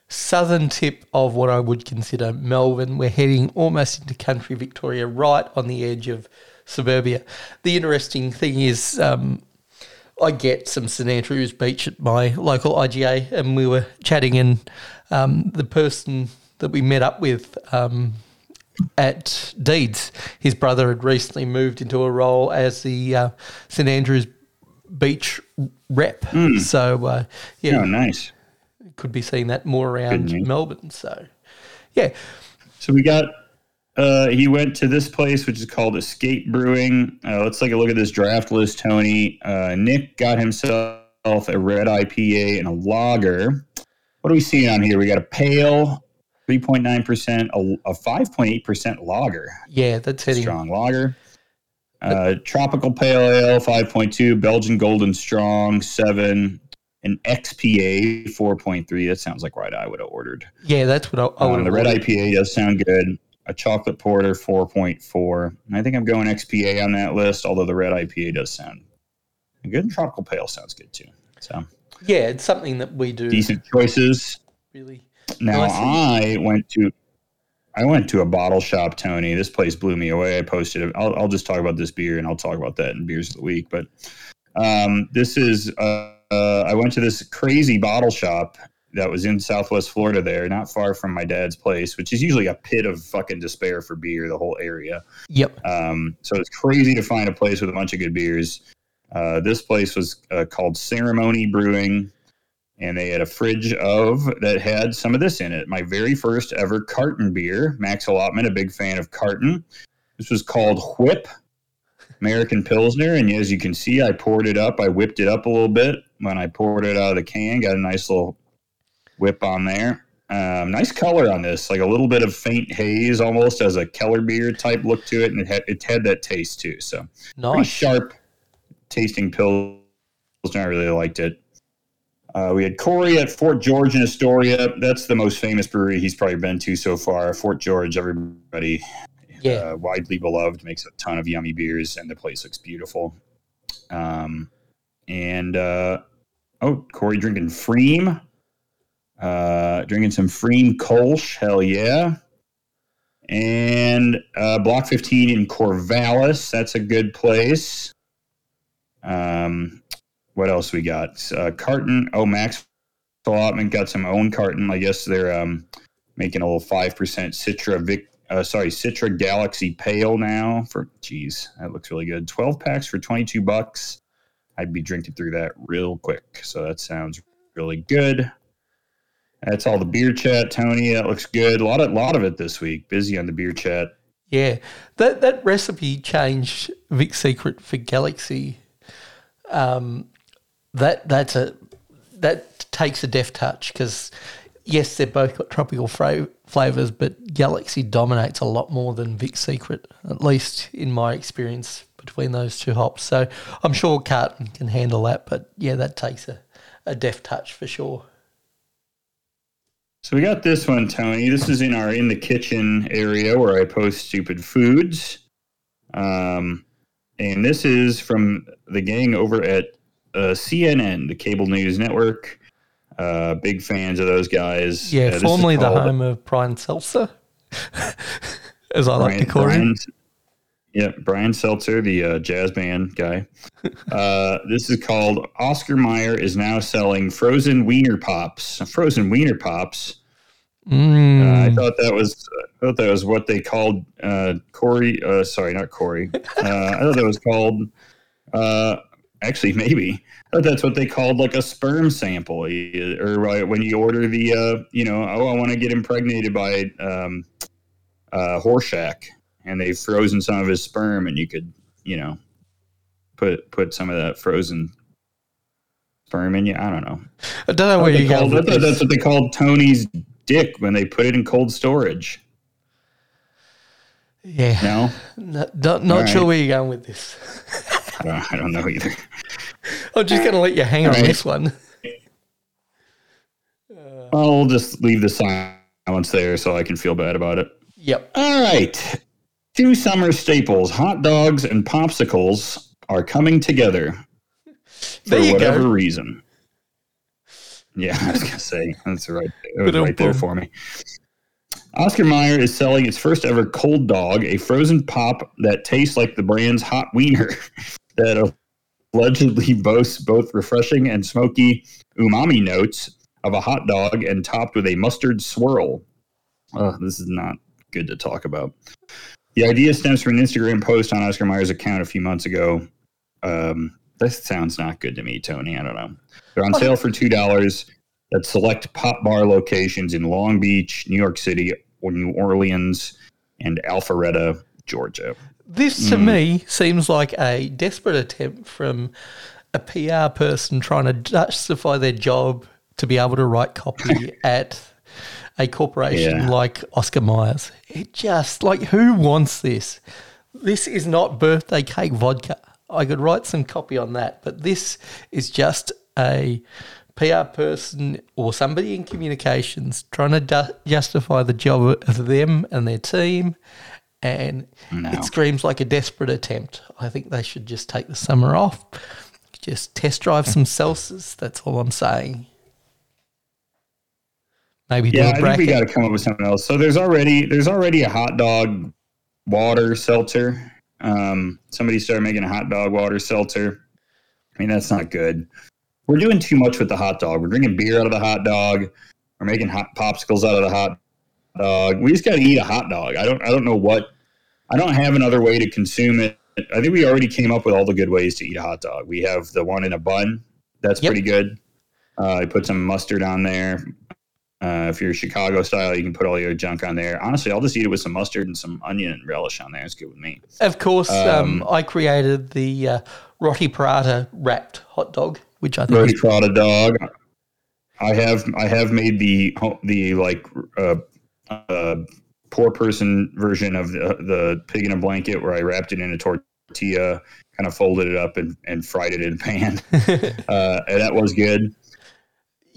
southern tip of what I would consider Melbourne. We're heading almost into country Victoria, right on the edge of suburbia. The interesting thing is, um, I get some St Andrews Beach at my local IGA, and we were chatting, and um, the person that we met up with um, at Deeds, his brother had recently moved into a role as the uh, St Andrews Beach rep. So, uh, yeah, Oh, nice. could be seeing that more around Melbourne. So, yeah, So we got. Uh, he went to this place, which is called Escape Brewing. Uh, let's take a look at this draft list, Tony. Uh, Nick got himself a red IPA and a lager. What are we seeing on here? We got a pale, 3.9%, a, a 5.8% lager. Yeah, that's hitting. Strong lager. Uh, tropical pale ale 5.2 belgian golden strong 7 an xpa 4.3 that sounds like right i would have ordered Yeah, that's what I, I would um, the red ordered. ipa does sound good a chocolate porter 4.4 and i think i'm going xpa on that list although the red ipa does sound good and tropical pale sounds good too so Yeah, it's something that we do decent choices really. now Nicely. I went to I went to a bottle shop, Tony. This place blew me away. I posted it. I'll, I'll just talk about this beer and I'll talk about that in beers of the week. But um, this is uh, uh, I went to this crazy bottle shop that was in Southwest Florida. There, not far from my dad's place, which is usually a pit of fucking despair for beer. The whole area. Yep. Um, so it's crazy to find a place with a bunch of good beers. Uh, this place was uh, called Ceremony Brewing, and they had a fridge of that had some of this in it. My very first ever carton beer. Max Allotment, a big fan of carton. This was called Whip American Pilsner, and as you can see, I poured it up. I whipped it up a little bit when I poured it out of the can. Got a nice little whip on there. Um, nice color on this, like a little bit of faint haze, almost as a Keller beer type look to it, and it had it had that taste too. So pretty Nice. sharp tasting pilsner. I really liked it. Uh, we had Corey at Fort George in Astoria. That's the most famous brewery he's probably been to so far. Fort George, everybody Yeah. uh, widely beloved, makes a ton of yummy beers, and the place looks beautiful. Um, and uh, oh, Corey drinking Freem, uh, drinking some Freem Kolsch, hell yeah. And uh, Block 15 in Corvallis, that's a good place. Um, what else we got? Uh, carton. Oh, Max Allotment got some own carton. I guess they're um, making a little five percent Citra Vic. Uh, sorry, Citra Galaxy Pale now for. Geez, that looks really good. Twelve packs for twenty two bucks. I'd be drinking through that real quick. So that sounds really good. That's all the beer chat, Tony. That looks good. A lot of lot of it this week. Busy on the beer chat. Yeah, that that recipe changed Vic Secret for Galaxy. Um, that that's a that takes a deft touch because yes, they've both got tropical fra- flavors, but Galaxy dominates a lot more than Vic Secret, at least in my experience between those two hops. So I'm sure Carton can handle that, but yeah, that takes a, a deft touch for sure. So we got this one, Tony. This is in our in the kitchen area where I post stupid foods. Um, and this is from the gang over at uh, CNN, the cable news network. Uh, big fans of those guys. Yeah, Uh, formerly the home of Brian Seltzer, as I like to call him. Yeah, Brian Seltzer, the uh, jazz band guy. uh, this is called Oscar Mayer is now selling frozen wiener pops. Frozen wiener pops. Mm. Uh, I thought that was I thought that was what they called uh, Corey. Uh, sorry, not Corey. Uh, I thought that was called. Uh, actually, maybe I thought that's what they called like a sperm sample, or uh, when you order the uh, you know oh I want to get impregnated by um, uh, Horshack, and they've frozen some of his sperm, and you could you know put put some of that frozen sperm in you. I don't know. I don't know where you called- with that's what they called Tony's dick when they put it in cold storage. Yeah, No, no, not, not All sure where you're going with this. I don't, I don't know either. I'm just going to let you hang on All right. this one. I'll just leave the silence there so I can feel bad about it. Yep. All right. Two summer staples, hot dogs and popsicles, are coming together for whatever go. reason. Yeah, I was gonna say that's right. It was right there for me. Oscar Mayer is selling its first ever cold dog, a frozen pop that tastes like the brand's hot wiener, that allegedly boasts both refreshing and smoky umami notes of a hot dog and topped with a mustard swirl. Oh, this is not good to talk about. The idea stems from an Instagram post on Oscar Mayer's account a few months ago. Um, this sounds not good to me, Tony. I don't know. They're on sale for two dollars at select Popbar locations in Long Beach, New York City, or New Orleans, and Alpharetta, Georgia. This to me seems like a desperate attempt from a PR person trying to justify their job to be able to write copy at a corporation Yeah. like Oscar Myers. It just like who wants this? This is not birthday cake vodka. I could write some copy on that, but this is just a PR person or somebody in communications trying to du- justify the job of them and their team. And No. it screams like a desperate attempt. I think they should just take the summer off, just test drive some Celsius. That's all I'm saying. Maybe Yeah, I think we got to come up with something else. So there's already there's already a hot dog water seltzer. Um, somebody started making a hot dog water seltzer. I mean, that's not good. We're doing too much with the hot dog. We're drinking beer out of the hot dog. We're making hot popsicles out of the hot dog. We just got to eat a hot dog. I don't I don't know what. I don't have another way to consume it. I think we already came up with all the good ways to eat a hot dog. We have the one in a bun. That's Yep. pretty good. Uh, I put some mustard on there. Uh, if you're Chicago style, you can put all your junk on there. Honestly, I'll just eat it with some mustard and some onion relish on there. It's good with me. Of course, um, Um, I created the uh, roti prata wrapped hot dog, which I think Roti is prata dog. I have I have made the the like uh, uh, poor person version of the, the pig in a blanket where I wrapped it in a tortilla, kind of folded it up and, and fried it in a pan. uh, and that was good.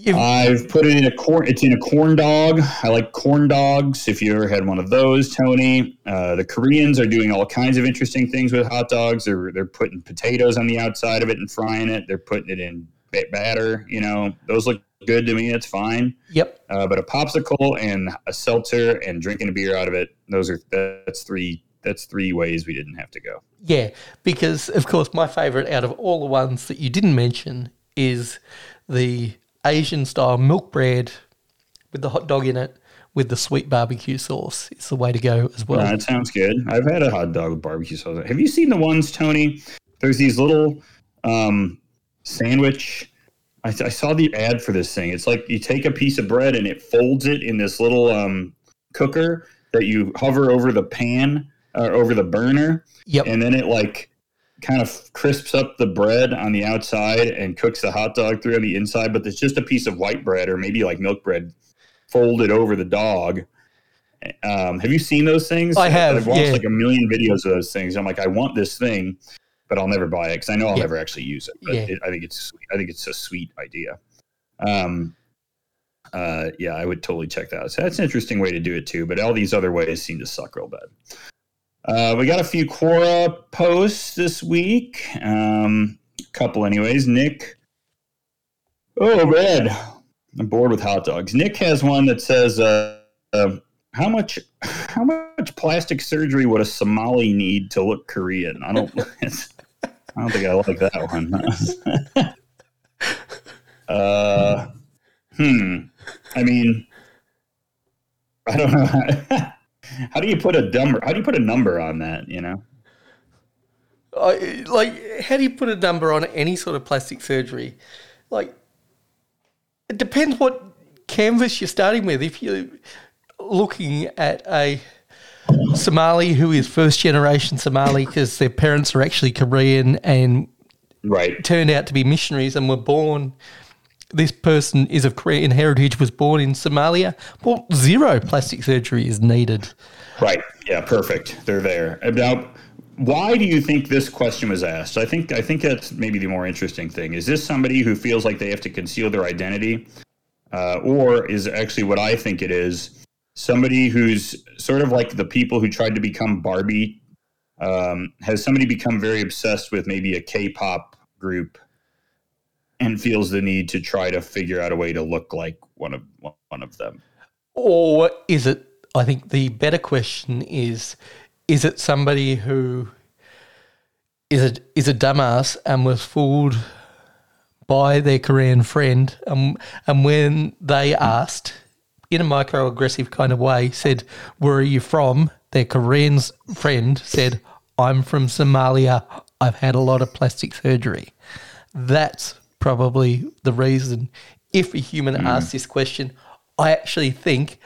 You've- I've put it in a corn. It's in a corn dog. I like corn dogs. If you ever had one of those, Tony, uh, the Koreans are doing all kinds of interesting things with hot dogs. They're they're putting potatoes on the outside of it and frying it. They're putting it in ba- batter. You know, those look good to me. It's fine. yep. Uh, but a popsicle and a seltzer and drinking a beer out of it. Those are that's three. That's three ways we didn't have to go. Yeah, because of course my favourite out of all the ones that you didn't mention is the Asian style milk bread with the hot dog in it with the sweet barbecue sauce. It's the way to go as well. Uh, that sounds good. I've had a hot dog with barbecue sauce. Have you seen the ones, Tony? There's these little um, sandwich. I, I saw the ad for this thing. It's like you take a piece of bread and it folds it in this little um, cooker that you hover over the pan or over the burner, Yep. and then it like kind of crisps up the bread on the outside and cooks the hot dog through on the inside. But it's just a piece of white bread or maybe like milk bread folded over the dog. Um, have you seen those things? I have, I've watched yeah. like a million videos of those things. I'm like, I want this thing, but I'll never buy it because I know I'll Yeah. never actually use it. But Yeah. it, I think it's sweet. I think it's a sweet idea. Um, uh, yeah, I would totally check that out. So that's an interesting way to do it too. But all these other ways seem to suck real bad. Uh, we got a few Quora posts this week. Um, a couple, anyways. Nick. Oh red. I'm bored with hot dogs. Nick has one that says, uh, uh, "How much, how much plastic surgery would a Somali need to look Korean?" I don't. I don't think I like that one. uh, hmm. I mean, I don't know. How do you put a number? How do you put a number on that? You know. I, like, how do you put a number on any sort of plastic surgery? Like, it depends what canvas you're starting with. If you're looking at a Somali who is first generation Somali because their parents are actually Korean and Right. turned out to be missionaries and were born. This person is of Korean heritage, was born in Somalia. Well, zero plastic surgery is needed. Right. Yeah. Perfect. They're there. Now, why do you think this question was asked? I think I think that's maybe the more interesting thing. Is this somebody who feels like they have to conceal their identity, uh, or is actually what I think it is somebody who's sort of like the people who tried to become Barbie? Um, has somebody become very obsessed with maybe a K-pop group and feels the need to try to figure out a way to look like one of one of them? Or is it, I think the better question is, is it somebody who is a, is a dumbass and was fooled by their Korean friend um, and when they asked in a microaggressive kind of way said, where are you from? Their Korean friend said, I'm from Somalia. I've had a lot of plastic surgery. That's probably the reason. If a human asks this question, I actually think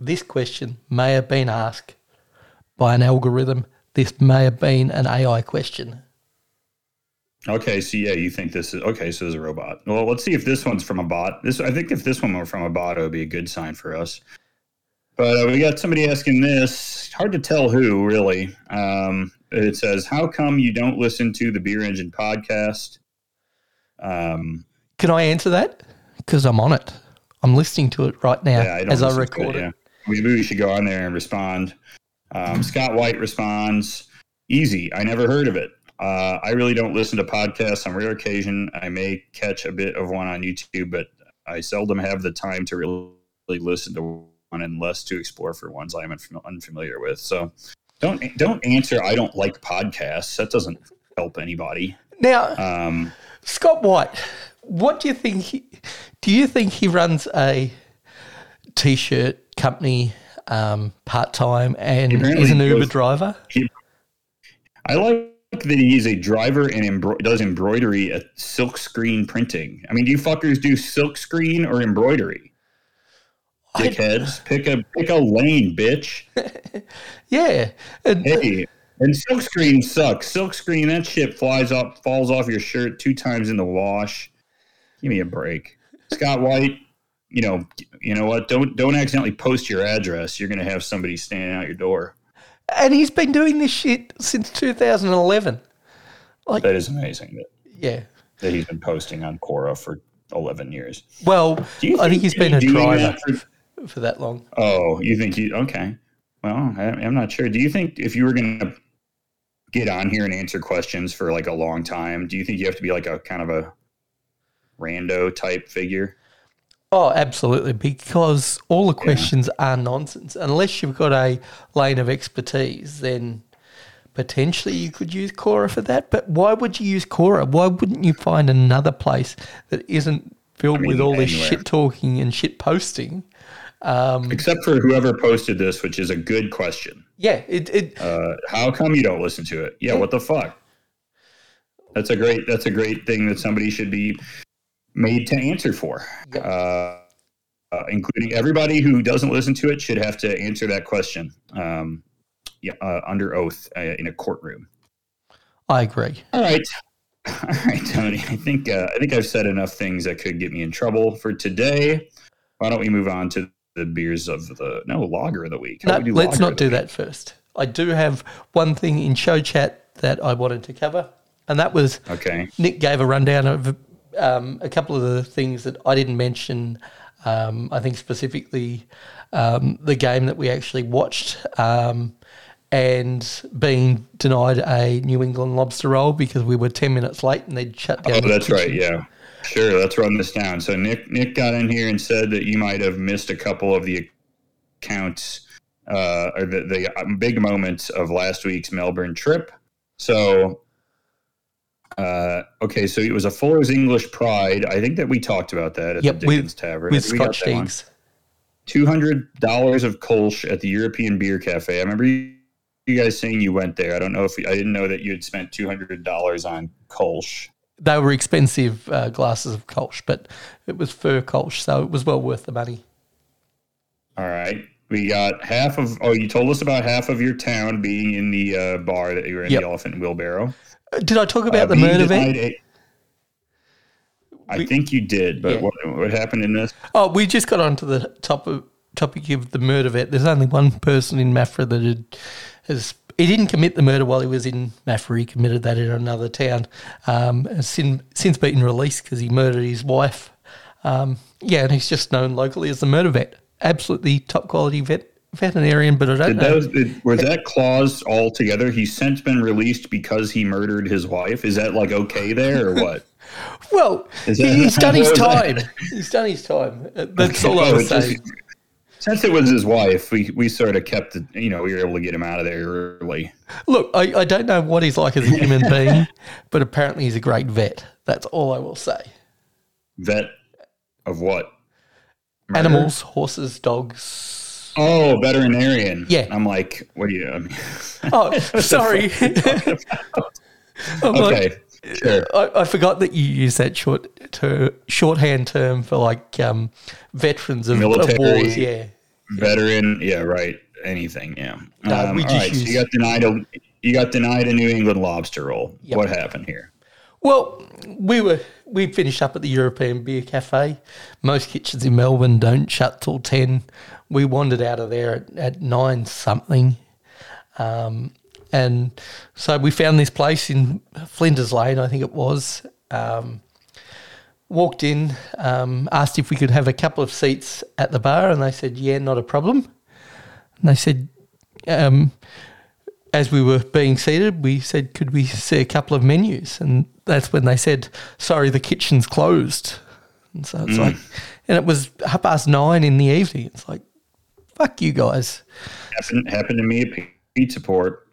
this question may have been asked by an algorithm. This may have been an AI question. Okay, so yeah, you think this is okay? So there's a robot. Well, let's see if this one's from a bot. This, I think, if this one were from a bot, it would be a good sign for us. But uh, we got somebody asking this. Hard to tell who, really. Um, it says, "How come you don't listen to the Beer Engine podcast?" Um, Can I answer that? Because I'm on it. I'm listening to it right now yeah, I as I record it. Yeah. Maybe we should go on there and respond. Um, Scott White responds, "Easy. I never heard of it. Uh, I really don't listen to podcasts on rare occasion. I may catch a bit of one on YouTube, but I seldom have the time to really listen to one unless to explore for ones I'm unfam- unfamiliar with. So don't don't answer. I don't like podcasts. That doesn't help anybody. Now, Um, Scott White, what do you think? He, do you think he runs a t-shirt company um, part time and is an Uber goes- driver? I like that he's a driver and embro- does embroidery at silk screen printing. I mean, do you fuckers do silk screen or embroidery? I- Dickheads, pick a pick a lane, bitch. Yeah, and, Hey, and silkscreen sucks. Silkscreen, that shit flies up, falls off your shirt two times in the wash. Give me a break, Scott White. You know, you know what? Don't don't accidentally post your address. You're gonna have somebody standing out your door. and he's been doing this shit since 2011. That is amazing that, Yeah. that he's been posting on Quora for 11 years. Well, you I think he's been a driver that for- for that long. Oh, you think you okay? Well, I, I'm not sure. Do you think if you were going to get on here and answer questions for like a long time, do you think you have to be like a kind of a rando type figure? Oh, absolutely. Because all the questions are nonsense. Unless you've got a lane of expertise, then potentially you could use Quora for that. But why would you use Quora? Why wouldn't you find another place that isn't filled I mean, with all this shit talking and shit posting? Um, Except for whoever posted this, which is a good question. yeah, it, it Uh, how come you don't listen to it? Yeah, what the fuck? That's a great. That's a great thing that somebody should be made to answer for. Yep. Uh, uh, including everybody who doesn't listen to it should have to answer that question. Um, yeah, uh, under oath uh, in a courtroom. I agree. All right, all right, Tony. I think uh, I think I've said enough things that could get me in trouble for today. Why don't we move on to the beers of the no lager of the week? How No, we let's not do week? that first. I do have one thing in show chat that I wanted to cover, and that was Okay. Nick gave a rundown of um, a couple of the things that I didn't mention. Um, I think specifically um, the game that we actually watched um, and being denied a New England lobster roll because we were 10 minutes late and they'd shut down. Oh, that's right. Yeah. Sure. Let's run this down. So Nick Nick got in here and said that you might have missed a couple of the accounts uh, or the, the um, big moments of last week's Melbourne trip. So, uh, okay, so it was a Fuller's English Pride. I think that we talked about that at Yep, the Dickens Tavern. With Scotch eggs. Two hundred dollars of Kolsch at the European Beer Cafe. I remember you, you guys saying you went there. I don't know if I didn't know that you had spent two hundred dollars on Kolsch. They were expensive uh, glasses of Kolsch, but it was Früh Kolsch, so it was well worth the money. All right. We got half of. Oh, you told us about half of your town being in the uh, bar that you were in Yep. the Elephant Wheelbarrow. Uh, Did I talk about Uh, the murder a- I We- think you did, but Yeah. what, what happened in this? Oh, we just got onto the top of, topic of the murder vet. There's only one person in Maffra that had, has. He didn't commit the murder while he was in Maffra. He committed that in another town. Um, sin, since been released because he murdered his wife. Um, yeah, and he's just known locally as the murder vet. Absolutely top quality vet veterinarian, but I don't Did know. those, did, was that clause all together? He's since been released because he murdered his wife. Is that like okay there or what? well, that- he's done his time. that? He's done his time. That's Okay, all I was saying. Since it was his wife, we, we sort of kept it, you know, we were able to get him out of there early. Look, I, I don't know what he's like as a human being, but apparently he's a great vet. That's all I will say. Vet of what? Murder? Animals, horses, dogs. Oh, veterinarian. Yeah. I'm like, what do you? I mean, Oh, sorry. I'm like- okay, sure. I, I forgot that you use that short ter, shorthand term for like um, veterans of, of wars. Yeah. Veteran. Yeah, right. Anything. Yeah. No, Um, we all just right. So you got denied a you got denied a New England lobster roll. Yep. What happened here? Well, we were we finished up at the European Beer Cafe. Most kitchens in Melbourne don't shut till ten. We wandered out of there at, at nine something, um, and so we found this place in Flinders Lane, I think it was. Um, walked in, um, asked if we could have a couple of seats at the bar, and they said, "Yeah, not a problem." And they said, um, as we were being seated, we said, "Could we see a couple of menus?" And that's when they said, "Sorry, the kitchen's closed." And so it's like, and it was half past nine in the evening. It's like, fuck you guys. Happened happened to me at Pizza Port.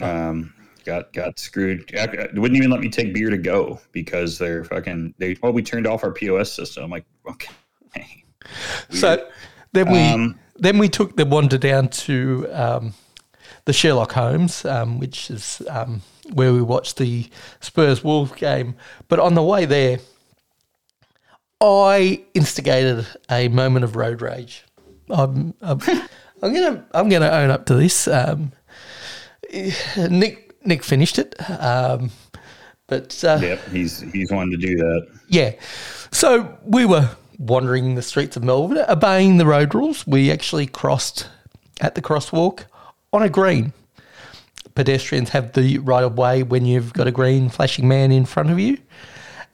Um, got got screwed. They wouldn't even let me take beer to go because they're fucking. They well, we turned off our POS system. I'm like, okay. So then we Um, then we took the wander down to um, the Sherlock Holmes, um, which is um, where we watched the Spurs Wolves game. But on the way there, I instigated a moment of road rage. I'm, I'm, I'm gonna I'm gonna own up to this. Um, Nick Nick finished it, um, but uh, Yep, he's he's one to do that. yeah. So we were wandering the streets of Melbourne, obeying the road rules. We actually crossed at the crosswalk on a green. Pedestrians have the right of way when you've got a green flashing man in front of you.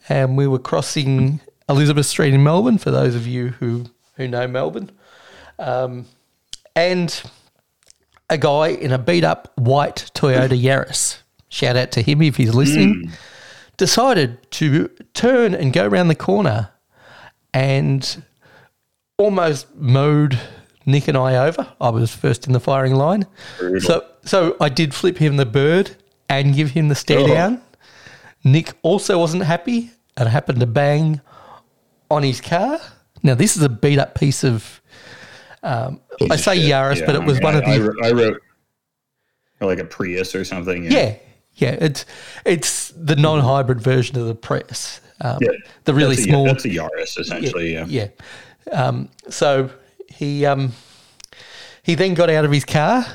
And we were crossing Elizabeth Street in Melbourne, for those of you who, who know Melbourne. Um, and a guy in a beat up white Toyota Yaris, shout out to him if he's listening, hmm. decided to turn and go around the corner and almost mowed Nick and I over. I was first in the firing line. Brutal. So so I did flip him the bird and give him the stare Oh. down. Nick also wasn't happy and happened to bang on his car. Now this is a beat up piece of um, I say Shit. Yaris, Yeah, but it was I mean, one I, of I, wrote- I wrote like a Prius or something. yeah, yeah. It's it's the non-hybrid version of the Prius. Um, Yeah, the really that's a, small. That's a Yaris, essentially. Yeah. yeah. Um, so he um, he then got out of his car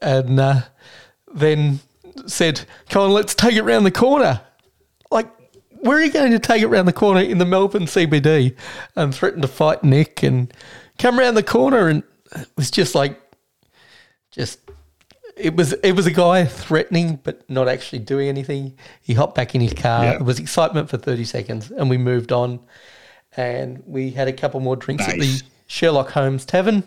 and uh, then said, "Come on, let's take it round the corner." Like, where are you going to take it round the corner in the Melbourne CBD? And threatened to fight Nick and come around the corner, and it was just like, just. It was it was a guy threatening but not actually doing anything. He hopped back in his car. Yeah. It was excitement for thirty seconds, and we moved on. And we had a couple more drinks at the Sherlock Holmes Tavern,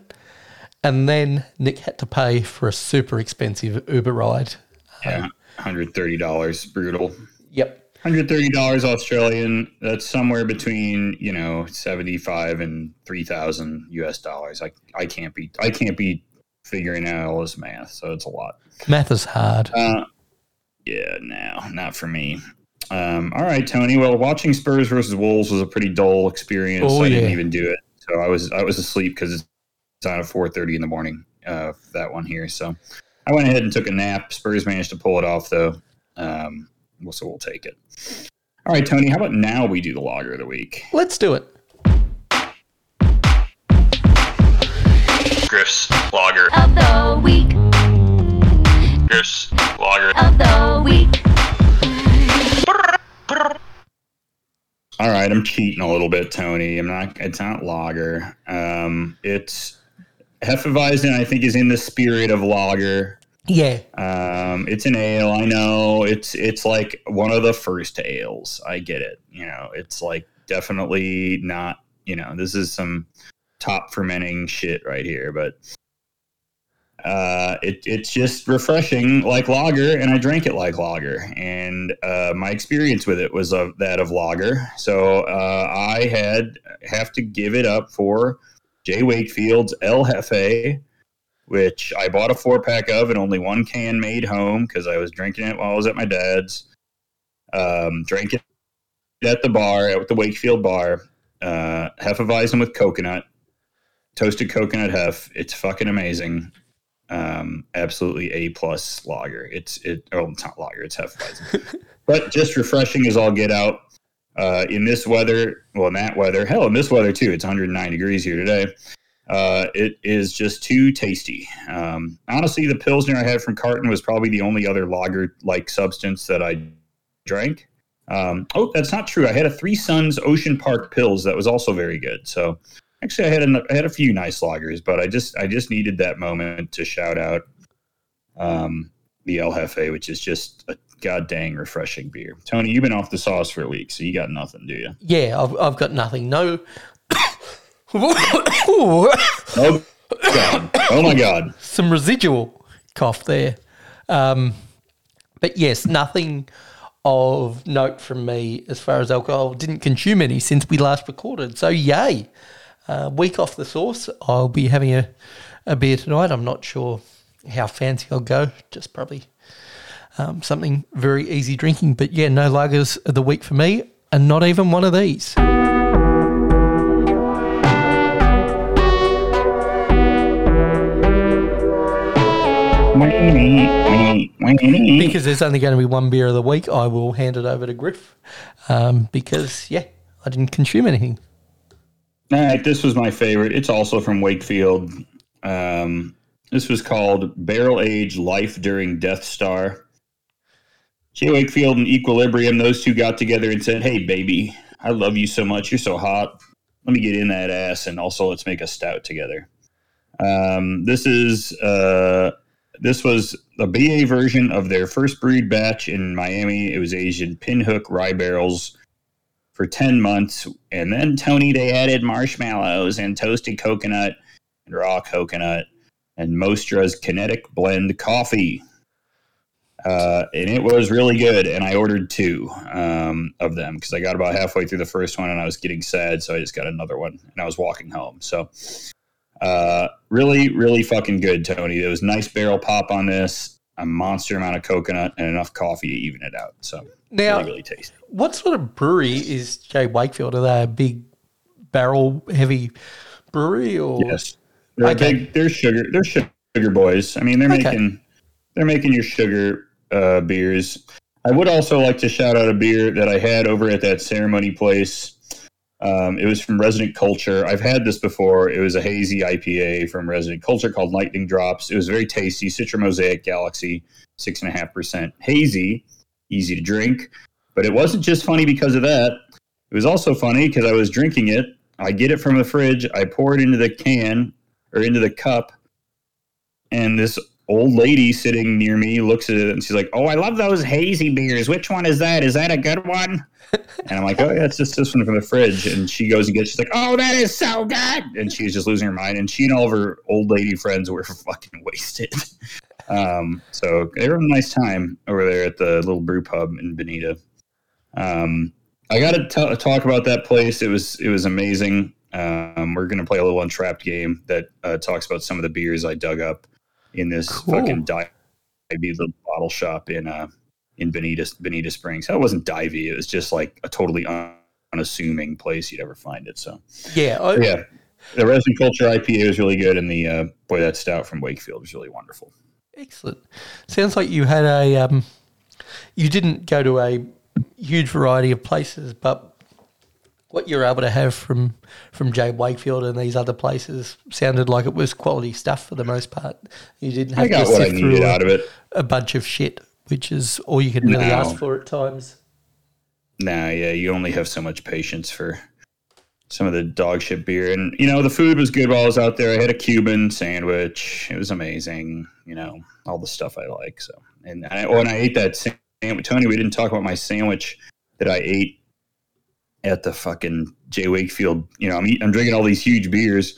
and then Nick had to pay for a super expensive Uber ride. Yeah. $130. Brutal. Yep. $130 Australian. That's somewhere between, you know, 75 and 3000 US dollars. I, I can't be, I can't be figuring out all this math. So it's a lot. Math is hard. Uh, yeah, no, not for me. Um, all right, Tony. Well, watching Spurs versus Wolves was a pretty dull experience. Oh, I didn't even do it, so I was I was asleep because it's on at four thirty in the morning. Uh, that one here, so I went ahead and took a nap. Spurs managed to pull it off, though. Um, well, so we'll take it. All right, Tony. How about now we do the logger of the week? Let's do it. Griff's logger. of the week, Griff's logger. of the week, All right, I'm cheating a little bit, Tony. I'm not. It's not lager. Um, it's Hefeweizen. I think is in the spirit of lager. Yeah. Um, it's an ale. I know. It's it's like one of the first ales. I get it. You know, it's like definitely not. You know, this is some top fermenting shit right here, but uh, it, it's just refreshing like lager, and I drank it like lager. And uh, my experience with it was of that of lager. So uh, I had have to give it up for J. Wakefield's El Jefe, which I bought a four pack of and only one can made home because I was drinking it while I was at my dad's. Um, drank it at the bar at the Wakefield bar. Uh, Hefeweizen with coconut, toasted coconut hef. It's fucking amazing. Um, absolutely a plus lager. It's it. Oh, it's not lager. It's Hefeweizen, but just refreshing as all get out. Uh, in this weather, well, in that weather, hell, in this weather too. It's 109 degrees here today. Uh, it is just too tasty. Um, honestly, the pilsner I had from Carton was probably the only other lager-like substance that I drank. Um, oh, that's not true. I had a Three Sons Ocean Park Pils that was also very good. So actually, I had a, I had a few nice lagers, but I just I just needed that moment to shout out um, the El Jefe, which is just a god dang refreshing beer. Tony, you've been off the sauce for a week, so you got nothing, do you? Yeah, I've, I've got nothing. No. Oh god! Oh my god! Some residual cough there. Um, but yes, nothing of note from me as far as alcohol. Didn't consume any since we last recorded. So, yay. Uh, week off the sauce. I'll be having a, a beer tonight. I'm not sure how fancy I'll go. Just probably um, something very easy drinking. But yeah, no lagers of the week for me, and not even one of these. Because there's only going to be one beer of the week, I will hand it over to Griff. Um, because, yeah, I didn't consume anything. All right, this was my favorite. It's also from Wakefield. Um, this was called Barrel Age Life During Death Star. J. Wakefield and Equilibrium, those two got together and said, Hey, baby, I love you so much. You're so hot. Let me get in that ass, and also let's make a stout together. Um, this is uh, this was a BA version of their first breed batch in Miami. It was in pinhook rye barrels for 10 months. And then, Tony, they added marshmallows and toasted coconut and raw coconut and Mostra's Kinetic Blend coffee. Uh, and it was really good. And I ordered two um, of them because I got about halfway through the first one and I was getting sad. So I just got another one and I was walking home. So uh, really, really fucking good, Tony. There was nice barrel pop on this, a monster amount of coconut, and enough coffee to even it out. So Now- really, really tasty. What sort of brewery is J. Wakefield? Are they a big barrel heavy brewery or Yes, they're Okay. big. They're sugar. They're sugar boys. I mean, they're Okay. making they're making your sugar uh, beers. I would also like to shout out a beer that I had over at that ceremony place. Um, it was from Resident Culture. I've had this before. It was a hazy IPA from Resident Culture called Lightning Drops. It was very tasty. Citra Mosaic Galaxy, six and a half percent hazy, easy to drink. But it wasn't just funny because of that. It was also funny because I was drinking it. I get it from the fridge. I pour it into the can or into the cup, and this old lady sitting near me looks at it and she's like, "Oh, I love those hazy beers. Which one is that? Is that a good one?" And I'm like, "Oh, yeah, it's just this one from the fridge." And she goes and gets. She's like, "Oh, that is so good!" And she's just losing her mind. And she and all of her old lady friends were fucking wasted. Um, so they were a nice time over there at the little brew pub in Bonita. Um, I got to talk about that place. It was it was amazing. Um, we're gonna play a little untrapped game that uh, talks about some of the beers I dug up in this Cool. fucking divey little bottle shop in uh in Bonita Bonita Springs. That wasn't divey. It was just like a totally un- unassuming place you'd ever find it. So yeah? I, yeah, the Resin Culture IPA was really good, and the uh, boy that stout from Wakefield was really wonderful. Excellent. Sounds like you had a. Um, you didn't go to a huge variety of places, but what you're able to have from from J. Wakefield and these other places sounded like it was quality stuff for the most part. You didn't have to sift through a, out of it. a bunch of shit, which is all you can really No. ask for at times. Nah, yeah, you only have so much patience for some of the dog shit beer. And, you know, the food was good while I was out there. I had a Cuban sandwich. It was amazing, you know, all the stuff I like. So, and I, when I ate that sandwich, Tony, we didn't talk about my sandwich that I ate at the fucking J. Wakefield. You know, I'm, eat, I'm drinking all these huge beers.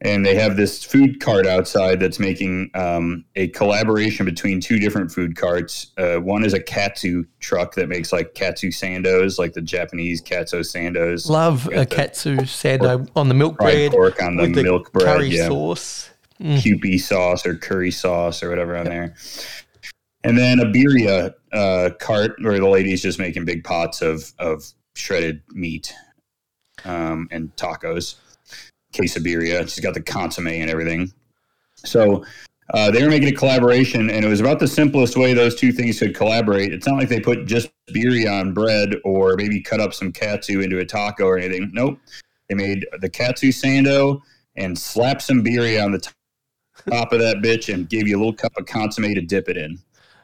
And they have this food cart outside that's making um, a collaboration between two different food carts. Uh, one is a katsu truck that makes like katsu sandos, like the Japanese katsu sandos. Love a the katsu sando on the milk bread pork on the with the milk bread, curry yeah. sauce. Kewpie sauce or curry sauce or whatever on there. And then a birria uh, cart where the lady's just making big pots of, of shredded meat um, and tacos. Quesabirria. She's got the consomme and everything. So uh, they were making a collaboration, and it was about the simplest way those two things could collaborate. It's not like they put just birria on bread or maybe cut up some katsu into a taco or anything. Nope. They made the katsu sando and slapped some birria on the top top of that bitch and gave you a little cup of consomme to dip it in.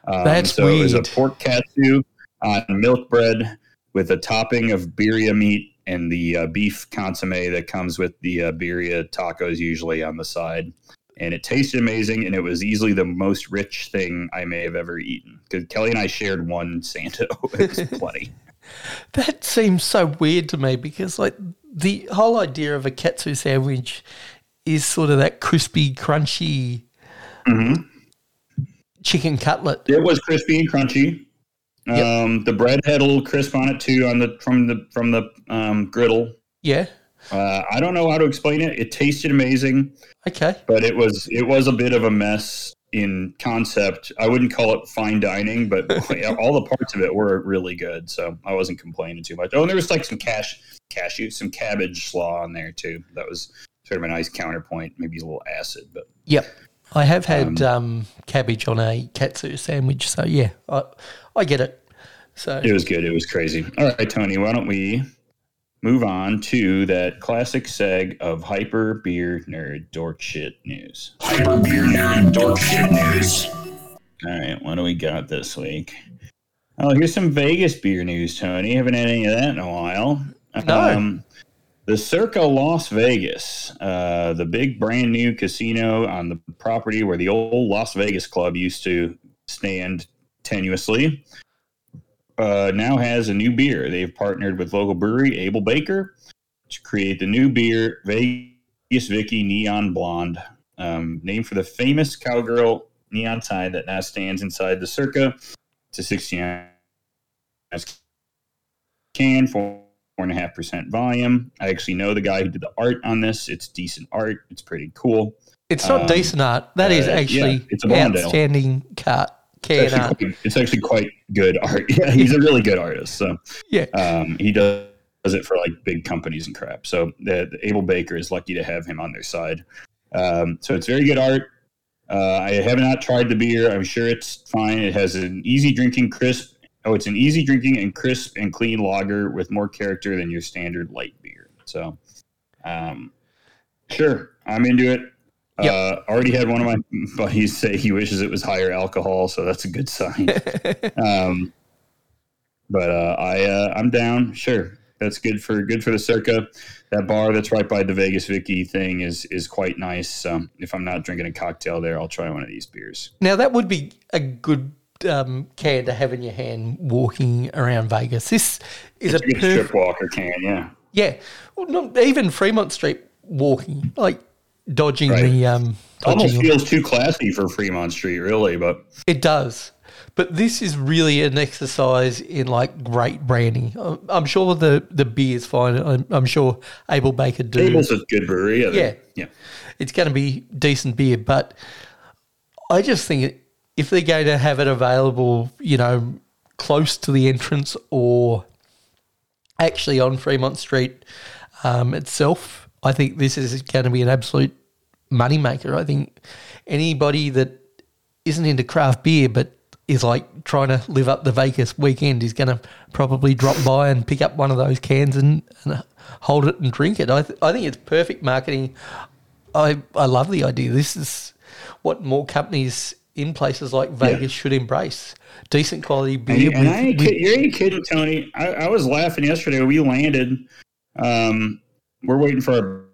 Um, That's so it was a pork katsu on milk bread with a topping of birria meat and the uh, beef consomme that comes with the uh, birria tacos usually on the side. And it tasted amazing, and it was easily the most rich thing I may have ever eaten. Because Kelly and I shared one sando. it was plenty. That seems so weird to me because, like, the whole idea of a katsu sandwich is sort of that crispy, crunchy chicken cutlet. It was crispy and crunchy. Yep. Um, the bread had a little crisp on it too, on the from the from the um, griddle. Yeah. Uh, I don't know how to explain it. It tasted amazing, Okay. but it was it was a bit of a mess in concept. I wouldn't call it fine dining, but all the parts of it were really good. So I wasn't complaining too much. Oh, and there was like some cash cashew, some cabbage slaw on there too. That was sort of a nice counterpoint. Maybe a little acid, but Yep. I have had um, cabbage on a katsu sandwich, so yeah, I, I get it. So It was good. It was crazy. All right, Tony, why don't we move on to that classic seg of hyper beer nerd dork shit news? Hyper beer nerd dork shit news. All right, what do we got this week? Oh, here's some Vegas beer news, Tony. Haven't had any of that in a while. No. The Circa Las Vegas, uh, the big brand new casino on the property where the old Las Vegas Club used to stand tenuously, uh, now has a new beer. They've partnered with local brewery Able Baker to create the new beer Vegas Vicky Neon Blonde, um, named for the famous cowgirl neon sign that now stands inside the Circa. It's a 16 ounce can, four and a half percent volume. I actually know the guy who did the art on this. It's decent art. It's pretty cool. it's not um, decent art. That is uh, yeah, actually it's a outstanding cut can It's actually, quite, it's actually quite good art. Yeah, he's a really good artist. So Yeah. um, he does, does it for like big companies and crap. So the, the Able Baker is lucky to have him on their side. Um, so it's very good art. Uh, I have not tried the beer. I'm sure it's fine. It has an easy drinking, crisp. Oh, it's an easy drinking and crisp and clean lager with more character than your standard light beer. So, um, sure, I'm into it. Yep. Uh, already had one of my buddies say he wishes it was higher alcohol, so that's a good sign. um, but uh, I uh, I'm down. Sure, that's good for good for the Circa. That bar that's right by the Vegas Vicky thing is is quite nice. Um, if I'm not drinking a cocktail there, I'll try one of these beers. Now that would be a good um, can to have in your hand walking around Vegas. This is a It's a good perfect strip walker can, yeah. Yeah, well, not even Fremont Street walking, like dodging Right. the um, Almost dodging. feels too classy for Fremont Street, really. But It does, but this is really an exercise in like great branding. I'm- sure the the beer is fine. I'm, I'm sure Able Baker do. Able's a good brewery. Yeah, Yeah. yeah. It's going to be decent beer, but I just think it- if they're going to have it available, you know, close to the entrance or actually on Fremont Street um, itself, I think this is going to be an absolute moneymaker. I think anybody that isn't into craft beer but is like trying to live up the Vegas weekend is going to probably drop by and pick up one of those cans and, and hold it and drink it. I, th- I think it's perfect marketing. I, I love the idea. This is what more companies in places like Vegas should embrace. Decent quality And, beer. and I with, you ain't kidding, Tony. I, I was laughing yesterday. We landed. Um, we're waiting for our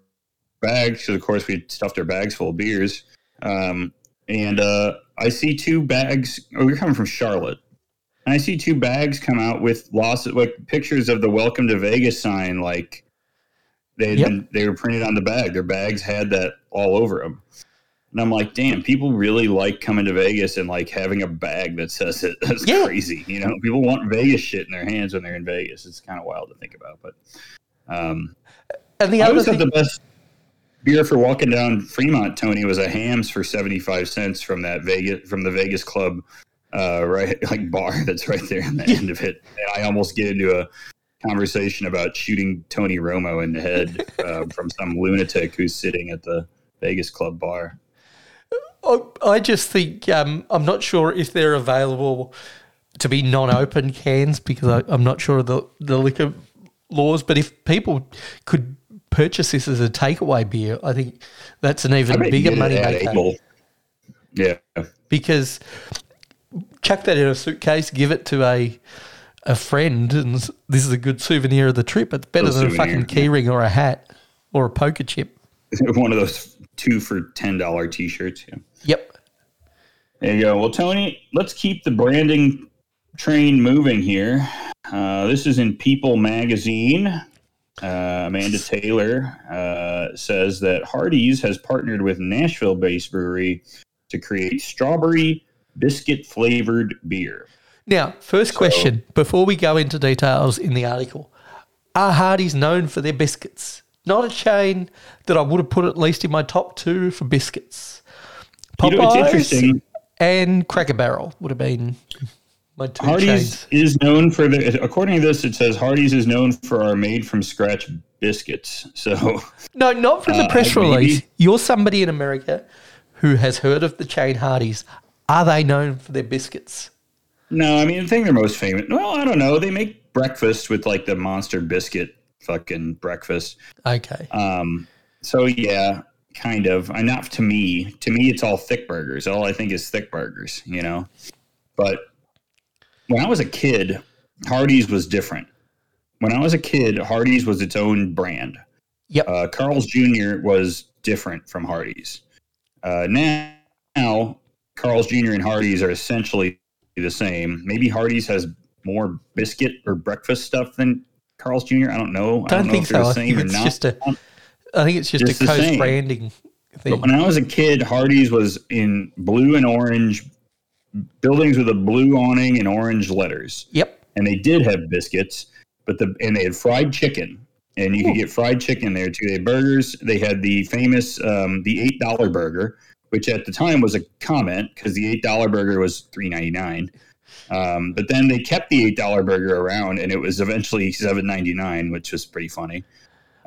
bags because, of course, we stuffed our bags full of beers. Um, and uh, I see two bags. Oh, we're coming from Charlotte. And I see two bags come out with lots of like pictures of the "Welcome to Vegas" sign. Like they Yep. they were printed on the bag. Their bags had that all over them. And I'm like, damn, people really like coming to Vegas and like having a bag that says it. That's Yeah. crazy. You know, people want Vegas shit in their hands when they're in Vegas. It's kind of wild to think about. But um, and the I other always thing, the best beer for walking down Fremont, Tony, was a Hamm's for 75 cents from that Vegas, from the Vegas club, uh, right, like bar that's right there in the end of it. And I almost get into a conversation about shooting Tony Romo in the head uh, from some lunatic who's sitting at the Vegas club bar. I, I just think um, I'm not sure if they're available to be non-open cans because I, I'm not sure of the the liquor laws. But if people could purchase this as a takeaway beer, I think that's an even bigger money maker. Yeah. because chuck that in a suitcase, give it to a a friend, and this is a good souvenir of the trip. It's better Little than a fucking keyring or a hat or a poker chip. One of those two for ten dollar T-shirts. Yeah. Yep. There you go. Well, Tony, let's keep the branding train moving here. Uh, this is in People Magazine. Uh, Amanda Taylor uh, says that Hardee's has partnered with Nashville-based brewery to create strawberry biscuit flavored beer. Now, first question before we go into details in the article Are Hardee's known for their biscuits? Not a chain that I would have put at least in my top two for biscuits. You know, it's Popeyes interesting. and Cracker Barrel would have been my two Hardee's chains. is known for the. According to this, it says Hardee's is known for our made from scratch biscuits. So No, not from the Uh, press maybe- release. You're somebody in America who has heard of the chain Hardee's. Are they known for their biscuits? No, I mean, the thing they're most famous. Well, I don't know. They make breakfast with like the monster biscuit fucking breakfast. Okay. Um, so yeah, kind of. I not to me. To me, it's all thick burgers. All I think is thick burgers. You know, but when I was a kid, Hardee's was different. When I was a kid, Hardee's was its own brand. Yep. Uh, Carl's Jr. was different from Hardee's. Uh, now, now, Carl's Jr. and Hardee's are essentially the same. Maybe Hardee's has more biscuit or breakfast stuff than Carl's Jr. I don't know. I don't know think if they're so. I think it's not. just a. I think it's just, Just a coast branding thing. But when I was a kid, Hardee's was in blue and orange buildings with a blue awning and orange letters. Yep. And they did have biscuits, but the and they had fried chicken. And you could get fried chicken there too. They had burgers. They had the famous um, the eight dollar burger, which at the time was a comment because the eight dollar burger was three ninety nine. Um, but then they kept the eight dollar burger around, and it was eventually seven ninety nine, which was pretty funny.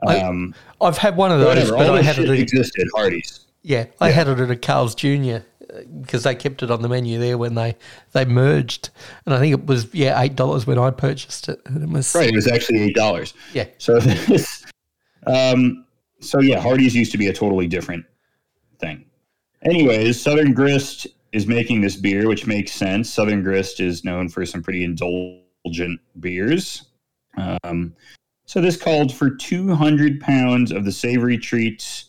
I- Um, I've had one of those, whatever, but I had it. At, existed. Hardee's. yeah, I had it at a Carl's Jr. because they kept it on the menu there when they they merged, and I think it was yeah eight dollars when I purchased it, and it was Right, it was actually eight dollars. yeah So this, um, so yeah, Hardee's used to be a totally different thing. Anyways, Southern Grist is making this beer, which makes sense. Southern Grist is known for some pretty indulgent beers. Um, so this called for 200 pounds of the savory treats,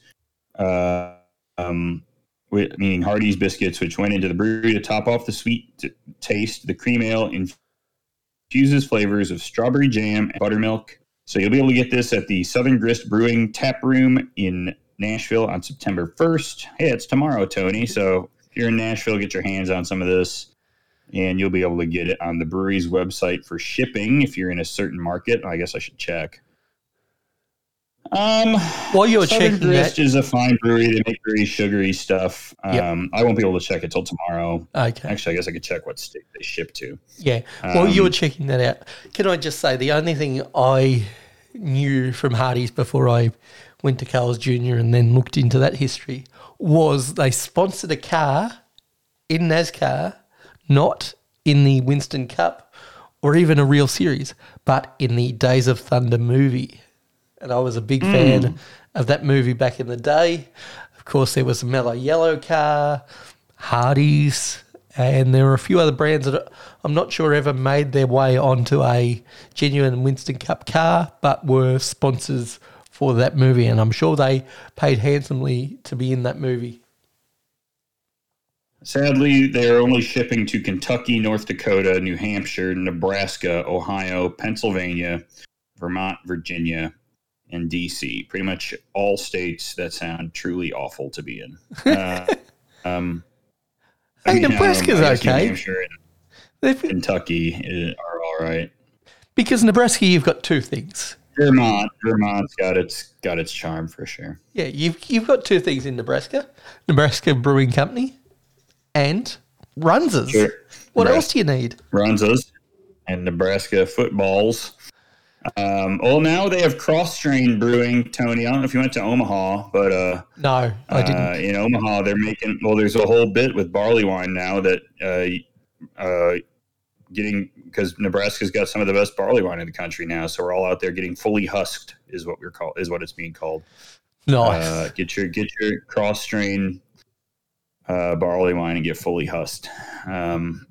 uh, um, meaning Hardee's biscuits, which went into the brewery to top off the sweet t- taste. The cream ale infuses flavors of strawberry jam and buttermilk. So you'll be able to get this at the Southern Grist Brewing Tap Room in Nashville on September 1st. Hey, it's tomorrow, Tony. So you're in Nashville, get your hands on some of this. And you'll be able to get it on the brewery's website for shipping if you're in a certain market. I guess I should check. Um, While you're Southern checking Grist that, is a fine brewery. They make very sugary stuff. Um, Yep. I won't be able to check it till tomorrow. okay, Actually, I guess I could check what state they ship to. yeah. While you're Um, checking that out, can I just say the only thing I knew from Hardee's before I went to Carl's Jr. and then looked into that history was they sponsored a car in NASCAR, not in the Winston Cup or even a real series, but in the Days of Thunder movie. And I was a big hmm. fan of that movie back in the day. Of course, there was a Mellow Yellow car, Hardee's, and there were a few other brands that I'm not sure ever made their way onto a genuine Winston Cup car, but were sponsors for that movie. And I'm sure they paid handsomely to be in that movie. Sadly, they are only shipping to Kentucky, North Dakota, New Hampshire, Nebraska, Ohio, Pennsylvania, Vermont, Virginia, and DC. Pretty much all states that sound truly awful to be in. Uh, um, Hey, I mean, Nebraska's I guess New okay. Hampshire and Kentucky uh, are all right. Because Nebraska, you've got two things. Vermont, Vermont's got its got its charm for sure. Yeah, you've you've got two things in Nebraska: Nebraska Brewing Company and Runzas. Sure. What Nebraska- else do you need? Runzas and Nebraska footballs. Um, well, now they have Kros Strain brewing, Tony. I don't know if you went to Omaha, but uh, No, I didn't. Uh, in Omaha, they're making well. There's a whole bit with barley wine now that uh, uh, getting because Nebraska's got some of the best barley wine in the country now. So we're all out there getting fully husked is what we're called is what it's being called. No, Uh, get your get your Kros Strain uh, barley wine and get fully husked. Um,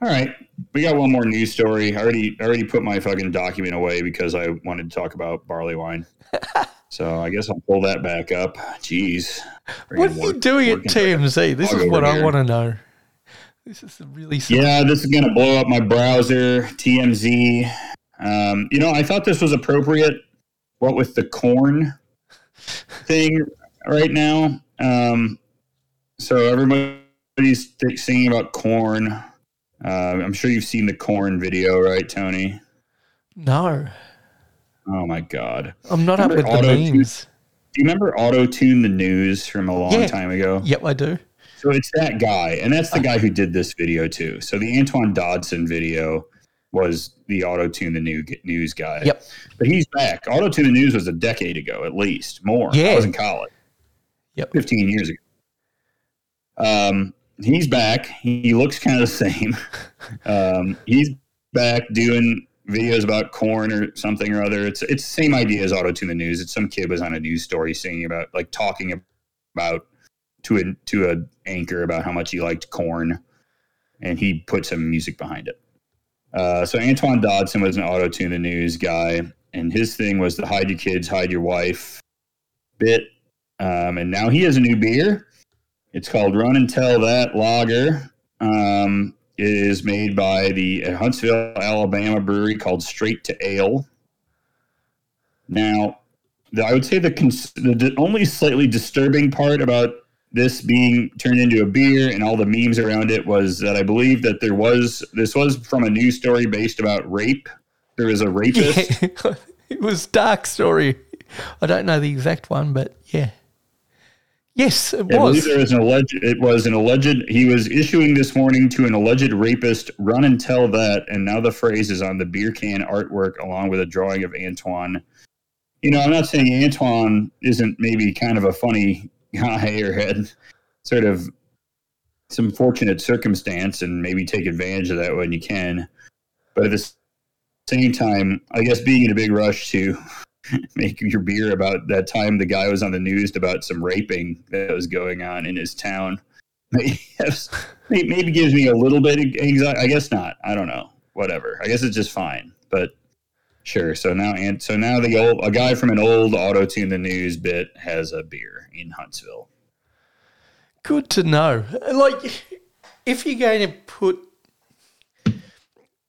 All right, we got one more news story. I already I already put my fucking document away because I wanted to talk about barley wine. so I guess I'll pull that back up. Jeez, What are you doing at TMZ? This is what I want to know. This is really Yeah, this is going to blow up my browser. TMZ. Um, you know, I thought this was appropriate. What with the corn thing right now? Um, so everybody's singing about corn. Uh, I'm sure you've seen the corn video, right, Tony? No, Oh my god! I'm not up with the auto-tune? memes. Do you remember Auto Tune the News from a long Yeah. time ago? Yep, I do. So it's that guy, and that's the guy who did this video too. So the Antoine Dodson video was the Auto Tune the New News guy. Yep. But he's back. Auto Tune the News was a decade ago, at least more. Yeah. I was in college. Yep. 15 years ago. Um, he's back. He looks kind of the same. Um, he's back doing videos about corn or something or other. It's it's the same idea as Auto Tune the News. It's some kid was on a news story singing about like talking about to a to a anchor about how much he liked corn, and he put some music behind it. Uh, so Antoine Dodson was an Auto Tune the News guy, and his thing was the hide your kids, hide your wife bit. Um, and now he has a new beer. It's called Run and Tell That Lager. Um, it is made by the Huntsville, Alabama brewery called Straight to Ale. Now, the, I would say the, cons- the, the only slightly disturbing part about this being turned into a beer and all the memes around it was that I believe that there was this was from a news story based about rape. There was a rapist. Yeah, it was dark story. I don't know the exact one, but yeah. Yes, it I believe was. there was an alleged. It was an alleged. He was issuing this warning to an alleged rapist. Run and tell that. And now the phrase is on the beer can artwork, along with a drawing of Antoine. You know, I'm not saying Antoine isn't maybe kind of a funny had sort of some fortunate circumstance, and maybe take advantage of that when you can. But at the same time, I guess being in a big rush to make your beer about that time the guy was on the news about some raping that was going on in his town. Maybe, maybe gives me a little bit of anxiety. I guess not. I don't know. Whatever. I guess it's just fine. But sure. So now, and so now the old a guy from an old auto tune the news bit has a beer in Huntsville. Good to know. Like, if you're going to put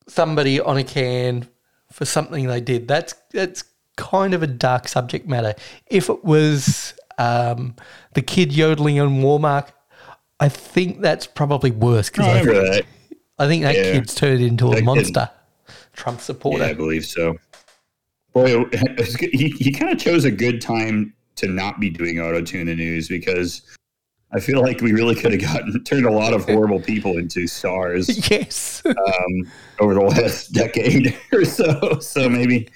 somebody on a can for something they did, that's that's kind of a dark subject matter. If it was um, the kid yodeling on Walmart, I think that's probably worse because I I, remember that. I think that Yeah. kid's turned into That a kid- monster. Trump Yeah, supporter. I believe so. Boy, he, he kind of chose a good time to not be doing auto tune the news because I feel like we really could have gotten turned a lot of horrible people into stars yes. um, over the last decade or so. So maybe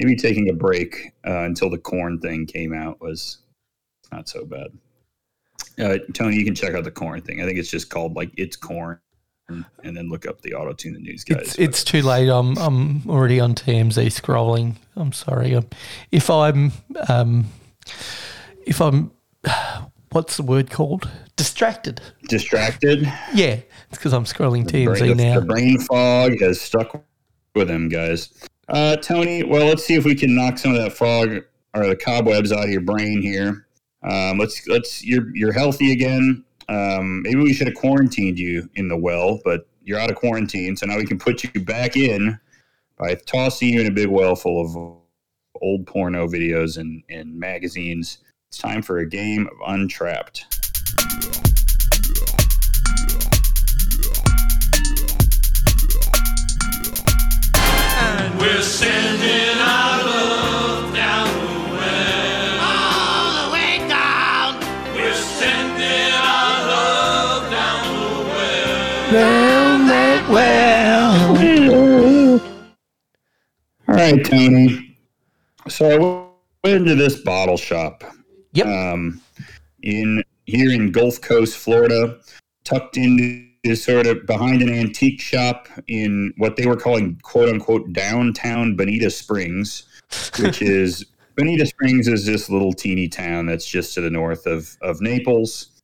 maybe taking a break uh, until the corn thing came out was not so bad. Uh, Tony, you can check out the corn thing. I think it's just called like it's corn, and then look up the auto tune the news guys. It's, it's too late. I'm I'm already on TMZ scrolling. I'm sorry. Um, If I'm um, if I'm what's the word called? Distracted. distracted. Yeah, it's because I'm scrolling TMZ brain, now. The brain fog has stuck with him, guys. Uh, Tony, well, let's see if we can knock some of that fog or the cobwebs out of your brain here. Um, let's let's you're you're healthy again. Um, maybe we should have quarantined you in the well, but you're out of quarantine, so now we can put you back in by tossing you in a big well full of old porno videos and, and magazines. It's time for a game of Untrapped. We're sending our the well. All right, Tony. So I went into this bottle shop Yep. um, in here in Gulf Coast, Florida, tucked into sort of behind an antique shop in what they were calling "quote unquote" downtown Bonita Springs, which is Bonita Springs is this little teeny town that's just to the north of of Naples.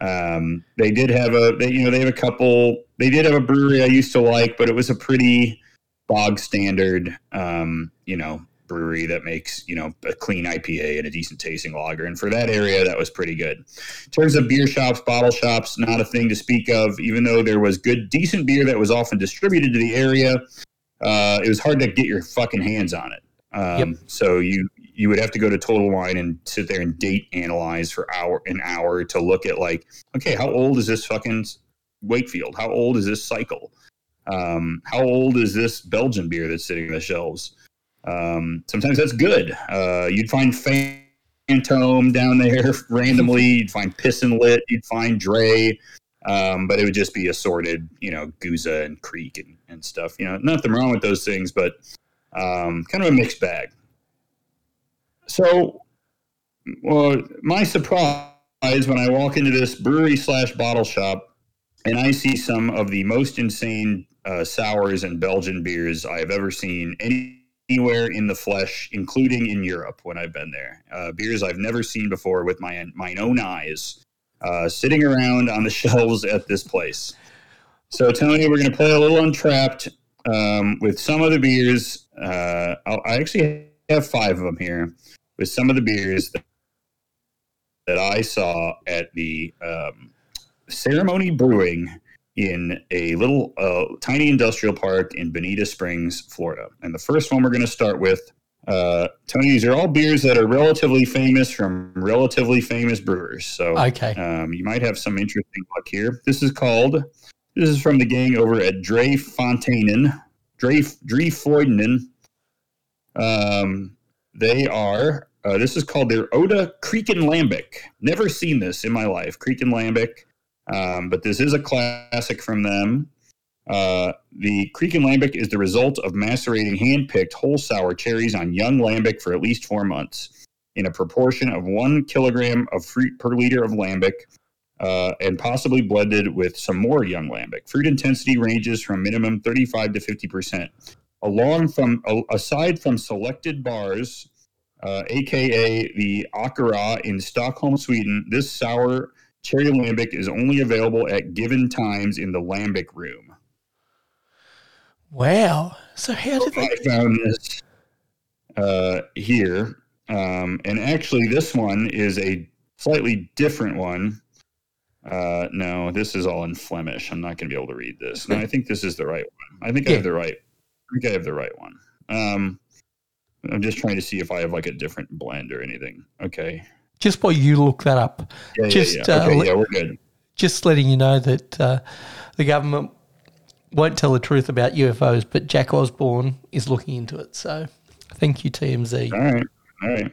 Um, they did have a, they, you know, they have a couple. They did have a brewery I used to like, but it was a pretty bog standard, um, you know, brewery that makes you know a clean IPA and a decent tasting lager. And for that area, that was pretty good. In terms of beer shops, bottle shops, not a thing to speak of. Even though there was good, decent beer that was often distributed to the area, uh, it was hard to get your fucking hands on it. Um, Yep. So you you would have to go to Total Wine and sit there and date analyze for hour an hour to look at like, okay, how old is this fucking Wakefield? How old is this cycle? Um, how old is this Belgian beer that's sitting on the shelves? Um, sometimes that's good. Uh, you'd find Phantom down there randomly. You'd find Piston Lit. You'd find Drie. Um, but it would just be assorted, you know, Gueuze and Kriek and, and stuff. You know, nothing wrong with those things, but um, kind of a mixed bag. So, well, my surprise when I walk into this brewery slash bottle shop and I see some of the most insane uh, sours and Belgian beers I have ever seen anywhere in the flesh, including in Europe when I've been there. Uh, beers I've never seen before with my my own eyes, uh, sitting around on the shelves at this place. So, Tony, we're going to play a little Untrapped um, with some of the beers. Uh, I actually have five of them here with some of the beers that, that I saw at the um, Ceremony Brewing in a little uh, tiny industrial park in Bonita Springs, Florida. And the first one we're going to start with, uh, Tony, these are all beers that are relatively famous from relatively famous brewers. So Okay. um, you might have some interesting luck here. This is called, this is from the gang over at Drie Fonteinen, Dre, Dre Freudenen. Um, they are, uh, this is called their Oude Creek and Lambic. Never seen this in my life, Kriekenlambik. Um, but this is a classic from them. Uh, the Kriekenlambik is the result of macerating hand-picked whole sour cherries on young lambic for at least four months, in a proportion of one kilogram of fruit per liter of lambic, uh, and possibly blended with some more young lambic. Fruit intensity ranges from minimum 35 to 50 percent. Along from aside from selected bars, uh, aka the Akkurat in Stockholm, Sweden, this sour cherry lambic is only available at given times in the lambic room. Wow. So how did they? I found this uh, here, um, and actually, this one is a slightly different one. Uh, no, this is all in Flemish. I'm not going to be able to read this. No, I think this is the right one. I think I have the right. I think I have the right one. Um, I'm just trying to see if I have like a different blend or anything. Okay. Just while you look that up, Yeah, Just, yeah, yeah. uh, Okay, let- yeah, we're good. just letting you know that uh, the government won't tell the truth about UFOs, but Jack Osbourne is looking into it. So thank you, TMZ. All right, all right.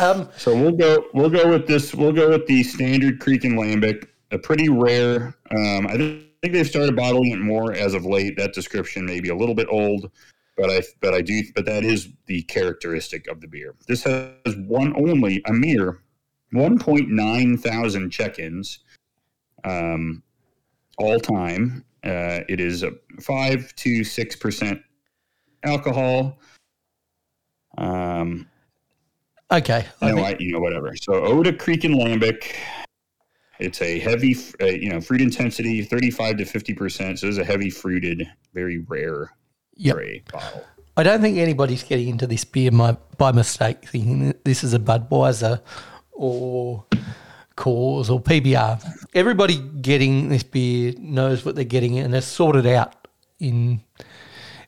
Um, So we'll go. We'll go with this. We'll go with the standard Kriekenlambik. A pretty rare. Um, I think they've started bottling it more as of late. That description may be a little bit old, but I but I do. But that is the characteristic of the beer. This has one only a mere 1.9 thousand check-ins, um, all time. Uh, it is a five to six percent alcohol. Um, okay. I no, think- I, you know, whatever. So Oude Creek and Lambic, it's a heavy, uh, you know, fruit intensity, 35 to 50%. So it's a heavy fruited, very rare Yep. bottle. I don't think anybody's getting into this beer my, by mistake, thinking that this is a Budweiser or Coors or PBR. Everybody getting this beer knows what they're getting and they're sorted out in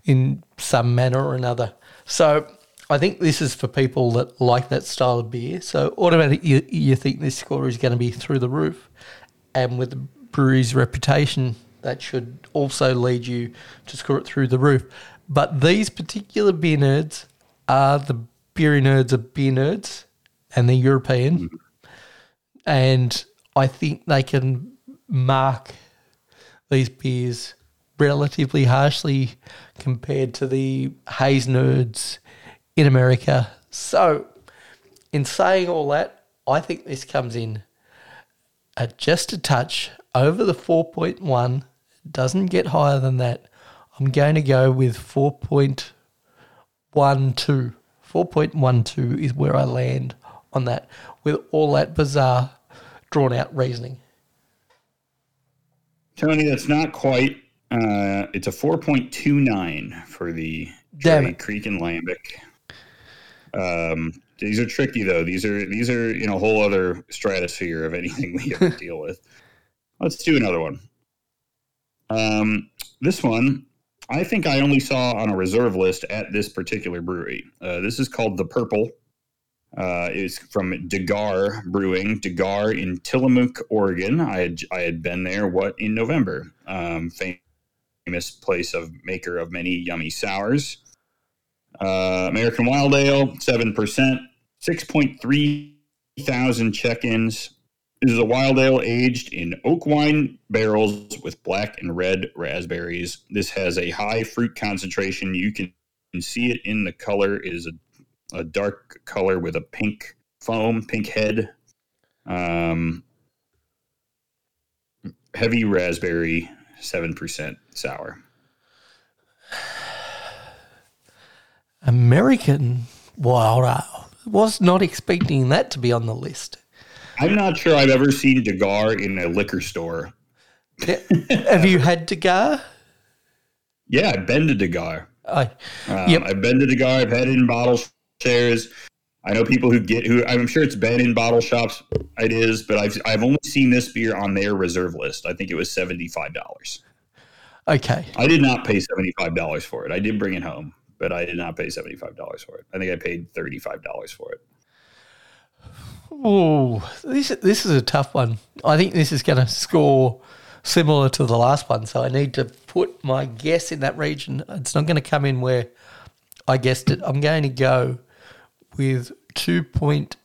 in some manner or another. So I think this is for people that like that style of beer. So automatically you, you think this score is going to be through the roof, and with the brewery's reputation, that should also lead you to score it through the roof. But these particular beer nerds are the beer nerds of beer nerds, and they're European, mm-hmm. and I think they can mark these beers relatively harshly compared to the haze nerds in America. So, in saying all that, I think this comes in at just a touch over the 4.1. Doesn't get higher than that. I'm going to go with 4.12. 4.12 is where I land on that with all that bizarre, drawn out reasoning. Tony, that's not quite. Uh, it's a 4.29 for the Damn. Kriekenlambik. Um, these are tricky though. These are these are in a whole other stratosphere of anything we ever deal with. Let's do another one. Um, this one, I think I only saw on a reserve list at this particular brewery. Uh, this is called the Purple. Uh, it's from de Garde Brewing, de Garde in Tillamook, Oregon. I had I had been there. What in November? Um, famous place of maker of many yummy sours. Uh, American Wild Ale, seven percent, six point three thousand check-ins. This is a wild ale aged in oak wine barrels with black and red raspberries. This has a high fruit concentration. You can see it in the color. It is a, a dark color with a pink foam, pink head. Um, heavy raspberry, 7% sour. American Wild Ale. Was not expecting that to be on the list. I'm not sure I've ever seen de Garde in a liquor store. Have you had de Garde? Yeah, I've been to de Garde. I, Um, Yep. I've been to de Garde. I've had it in bottle shares. I know people who get who I'm sure it's been in bottle shops. It is, but I've I've only seen this beer on their reserve list. I think it was seventy five dollars. okay. I did not pay seventy five dollars for it. I did bring it home, but I did not pay seventy five dollars for it. I think I paid thirty five dollars for it. Oh, this this is a tough one. I think this is going to score similar to the last one, so I need to put my guess in that region. It's not going to come in where I guessed it. I'm going to go with two point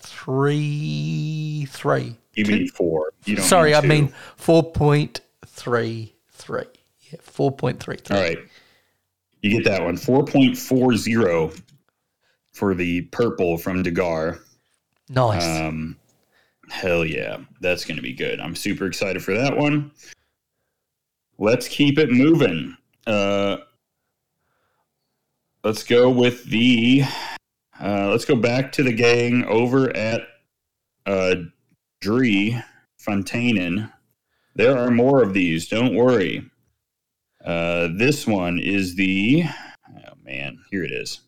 three three. You mean four? You don't Sorry, I mean four point three three. Yeah, four point three three. All right. You get that one. 4.40 for the purple from de Garde. Nice. Um, hell yeah. That's going to be good. I'm super excited for that one. Let's keep it moving. Uh, let's go with the. Uh, let's go back to the gang over at uh, Drie Fonteinen. There are more of these. Don't worry. Uh, this one is the. Oh man, here it is.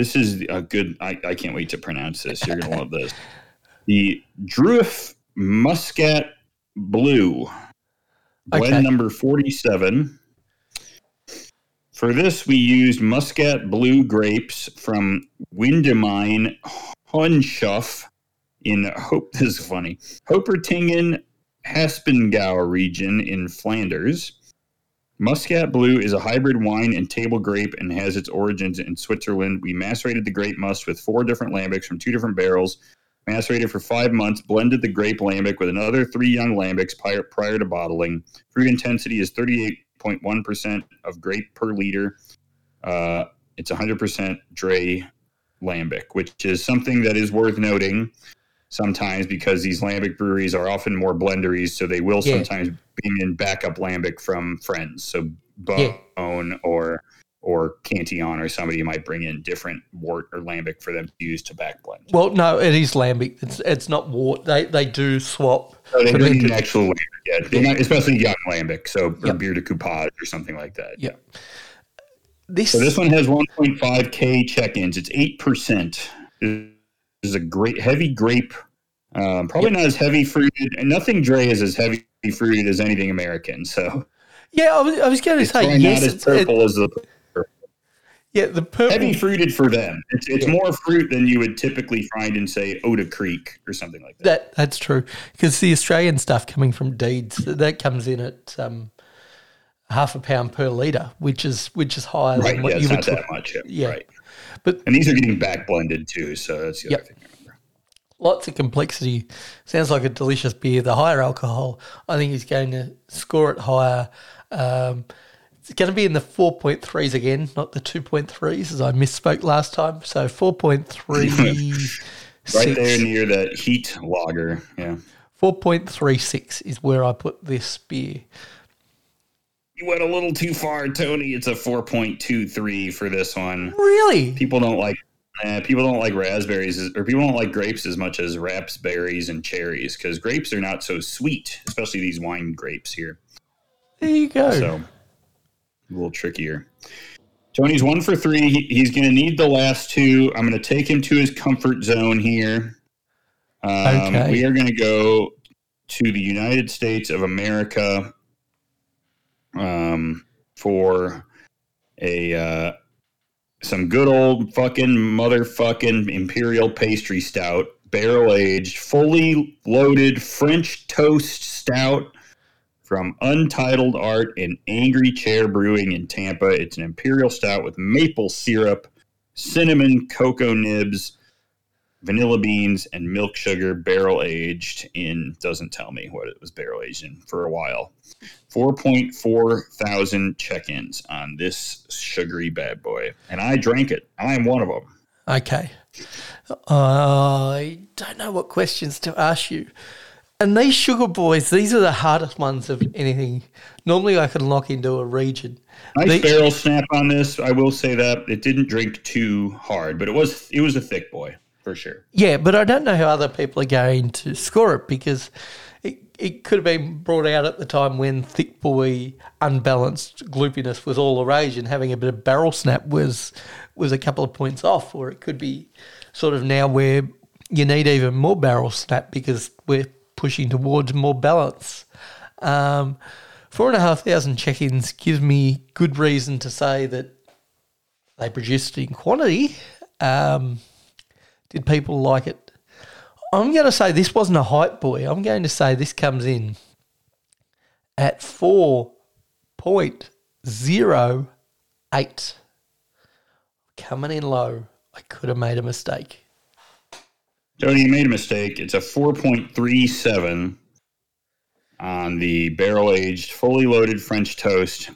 This is a good. I, I can't wait to pronounce this. You're gonna love this. The Druif Muscat Blue, blend Okay. number forty-seven. For this, we used Muscat Blue grapes from Windemine Honshof in Hope. This is funny. Hopertingen Haspengau region in Flanders. Muscat Blue is a hybrid wine and table grape and has its origins in Switzerland. We macerated the grape must with four different lambics from two different barrels. Macerated for five months, blended the grape lambic with another three young lambics prior, prior to bottling. Fruit intensity is 38.1% of grape per liter. Uh, it's 100% Drie lambic, which is something that is worth noting sometimes because these lambic breweries are often more blenderies, so they will Yeah. sometimes bring in backup lambic from friends. So Yeah. Boon or or Cantillon or somebody might bring in different wort or lambic for them to use to back blend. well, no, it is lambic. It's it's not wort. They they do swap. So they in fermented- actual lambic, yeah. Not, especially young lambic, so or Yep. beer de coupage or something like that. Yeah. This, So this one has 1.5k check-ins. It's eight percent. Is a great heavy grape. Um, probably not as heavy fruited, and nothing Drie is as heavy fruited as anything American. So yeah, I was, I was going to say yes. not as It's, it, as the yeah, the purple. heavy fruited for them. It's it's Yeah. more fruit than you would typically find in say Oude Kriek or something like that. That that's true because the Australian stuff coming from Deeds that comes in at um, half a pound per liter, which is which is higher Right? than what Yeah, you would. not that much. Yeah, Yeah. Right. But And these are getting back blended too, so that's the Yep. other thing. lots of complexity. Sounds like a delicious beer. The higher alcohol, I think, is going to score it higher. Um, it's going to be in the 4.3s again, not the 2.3s, as I misspoke last time. So 4.3. Right there near that heat lager. Yeah. 4.36 is where I put this beer. You went a little too far, Tony. It's a 4.23 for this one. Really? People don't like Uh, people don't like raspberries, as- or people don't like grapes as much as raspberries and cherries because grapes are not so sweet, especially these wine grapes here. There you go. So a little trickier. Tony's one for three. He, he's going to need the last two. I'm going to take him to his comfort zone here. Um, Okay. We are going to go to the United States of America um, for a uh, some good old fucking motherfucking imperial pastry stout, barrel aged, fully loaded French toast stout from Untitled Art and Angry Chair Brewing in Tampa. It's an imperial stout with maple syrup, cinnamon, cocoa nibs, vanilla beans, and milk sugar, barrel aged in, doesn't tell me what it was barrel aged in for a while. 4.4 thousand check ins on this sugary bad boy. And I drank it. I am one of them. Okay. I don't know what questions to ask you. And these sugar boys, these are the hardest ones of anything. Normally, I can lock into a region. Nice They- barrel snap on this. I will say that it didn't drink too hard, but it was it was a thick boy for sure. Yeah, but I don't know how other people are going to score it because it, could have been brought out at the time when thick boy unbalanced gloopiness was all the rage and having a bit of barrel snap was was a couple of points off, or it could be sort of now where you need even more barrel snap because we're pushing towards more balance. Um, four and a half thousand check-ins gives me good reason to say that they produced in quantity. Um, did people like it? I'm going to say this wasn't a hype boy. I'm going to say this comes in at 4.08. Coming in low. I could have made a mistake. Tony, you made a mistake. It's a 4.37 on the barrel aged, fully loaded French toast.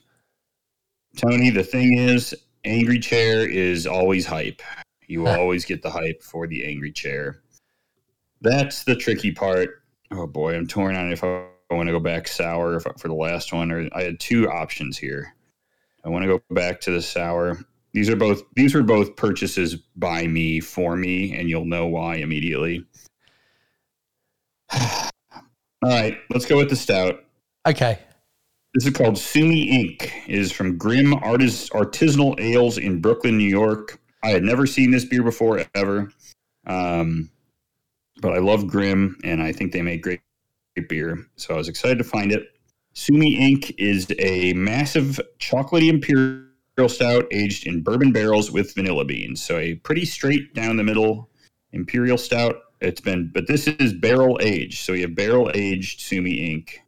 Tony, the thing is, Angry Chair is always hype. You will always get the hype for the Angry Chair. That's the tricky part. Oh boy, I'm torn on if I want to go back sour for the last one, or I had two options here. I want to go back to the sour. These are both these were both purchases by me for me, and you'll know why immediately. All right, let's go with the stout. Okay. This is called Sumi Ink. It is from Grimm Artis- Artisanal Ales in Brooklyn, New York. I had never seen this beer before ever, um, but I love Grimm, and I think they make great, great beer. So I was excited to find it. Sumi Ink. is a massive chocolatey imperial stout aged in bourbon barrels with vanilla beans. So a pretty straight down the middle imperial stout. It's been, but this is barrel aged. So we have barrel aged Sumi Ink.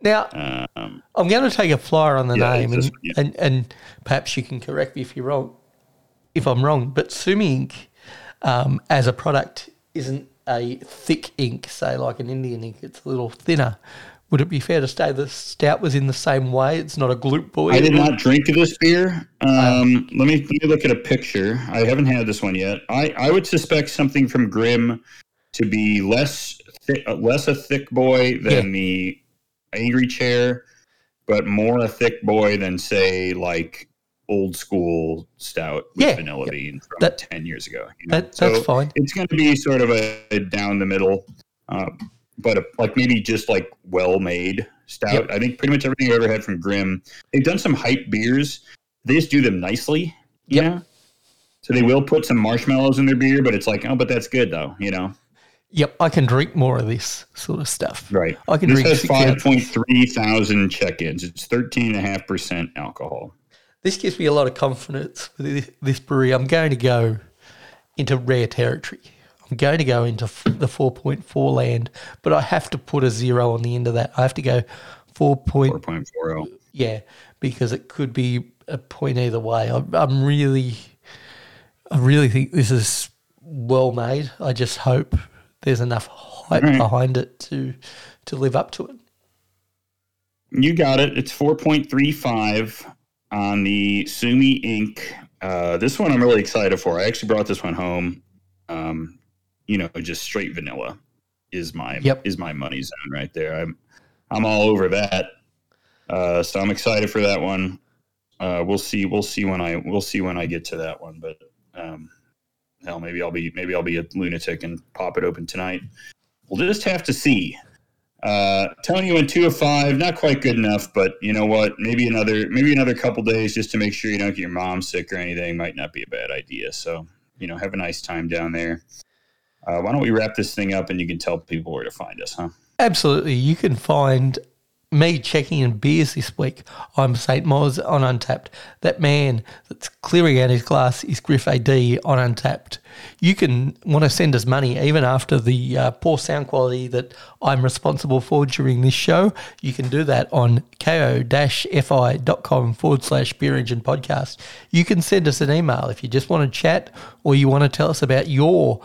Now, Um, I'm going to take a flyer on the Yeah, name, and, yeah. and and perhaps you can correct me if you're wrong, if I'm wrong. But Sumi ink, um, as a product, isn't a thick ink, say like an Indian ink. It's a little thinner. Would it be fair to say the stout was in the same way? It's not a gloop boy. I did not drink this beer. Um, let me let me look at a picture. I haven't had this one yet. I, I would suspect something from Grimm to be less thi- uh, less a thick boy than the Angry Chair, but more a thick boy than say like old school stout with Yeah, vanilla yeah. bean from That- ten years ago. you know? That, that's So fine. It's going to be sort of a, a down the middle, uh, but a, like maybe just like well made stout. Yep. I think pretty much everything I've ever had from Grimm. They've done some hype beers. They just do them nicely, you Yep. know. So they will put some marshmallows in their beer, but it's like, oh, but that's good though, you know. Yep, I can drink more of this sort of stuff. Right. I can this drink has six five ounces. point three thousand check-ins. It's thirteen and a half percent alcohol. This gives me a lot of confidence with this, brewery. I'm going to go into rare territory. I'm going to go into f- the 4.4 land, but I have to put a zero on the end of that. I have to go 4. Point, Four point four oh. yeah, because it could be a point either way. I'm, I'm really, I really think this is well made. I just hope there's enough hype Right. behind it to to live up to it. You got it. It's 4.35 on the Sumi Ink. Uh, this one I'm really excited for. I actually brought this one home. Um, you know, just straight vanilla is my Yep. is my money zone right there. I'm I'm all over that. Uh, so I'm excited for that one. Uh, we'll see. We'll see when I we'll see when I get to that one. But um, hell, maybe I'll be maybe I'll be a lunatic and pop it open tonight. We'll just have to see. Uh, Tony went two of five, not quite good enough, but you know what? Maybe another maybe another couple days just to make sure you don't get your mom sick or anything might not be a bad idea. So you know, have a nice time down there. Uh, why don't we wrap this thing up and you can tell people where to find us, huh? Absolutely. You can find me checking in beers this week. I'm St. Moz on Untappd. That man that's clearing out his glass is Griff AD on Untappd. You can want to send us money even after the uh, poor sound quality that I'm responsible for during this show. You can do that on ko-fi.com forward slash beer engine podcast. You can send us an email if you just want to chat or you want to tell us about your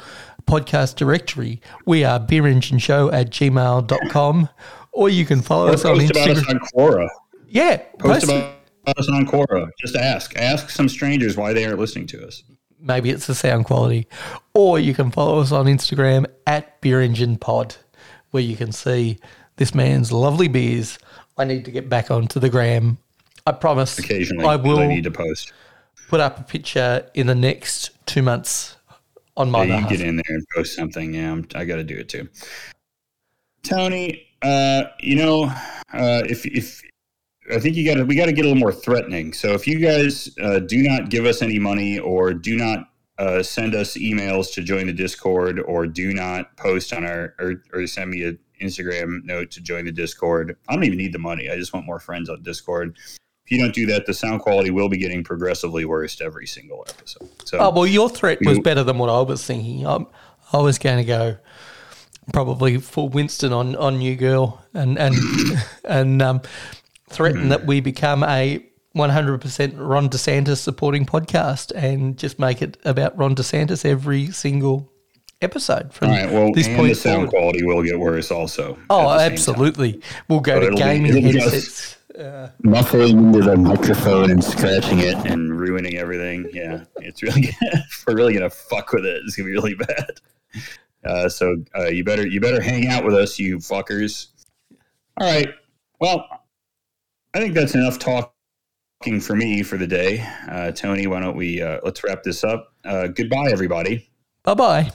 podcast directory. We are beerengineshow at gmail.com or you can follow us on Post about us Instagram. on Quora. Yeah, Post post- about us on Quora. Just ask. Ask some strangers why they aren't listening to us. maybe it's the sound quality. Or you can follow us on Instagram at Beer Engine Pod, where you can see this man's lovely beers. I need to get back onto the gram. I promise. Occasionally, I will I need to post. put up a picture in the next two months on my Yeah, you behalf. get in there and post something. Yeah, I'm, I got to do it too. Tony, uh, you know, uh, if if I think you got to we got to get a little more threatening. So if you guys uh, do not give us any money or do not uh, send us emails to join the Discord or do not post on our or, or send me an Instagram note to join the Discord, I don't even need the money. I just want more friends on Discord. If you don't do that, the sound quality will be getting progressively worse every single episode. So Oh well, your threat was better than what I was thinking. i I was going to go probably full Winston on on you, girl, and and and um, threaten that we become a 100% Ron DeSantis supporting podcast and just make it about Ron DeSantis every single episode from All right. Well, this and point the sound forward. quality will get worse also. Oh, same time. absolutely. We'll go to gaming be headsets. Muffling into the microphone and scratching it and ruining everything. Yeah, it's really we're really gonna fuck with it. It's gonna be really bad. Uh, so uh, you better you better hang out with us, you fuckers. All right. Well, I think that's enough talking for me for the day. Uh, Tony, why don't we uh, let's wrap this up? Uh, goodbye, everybody. Bye bye.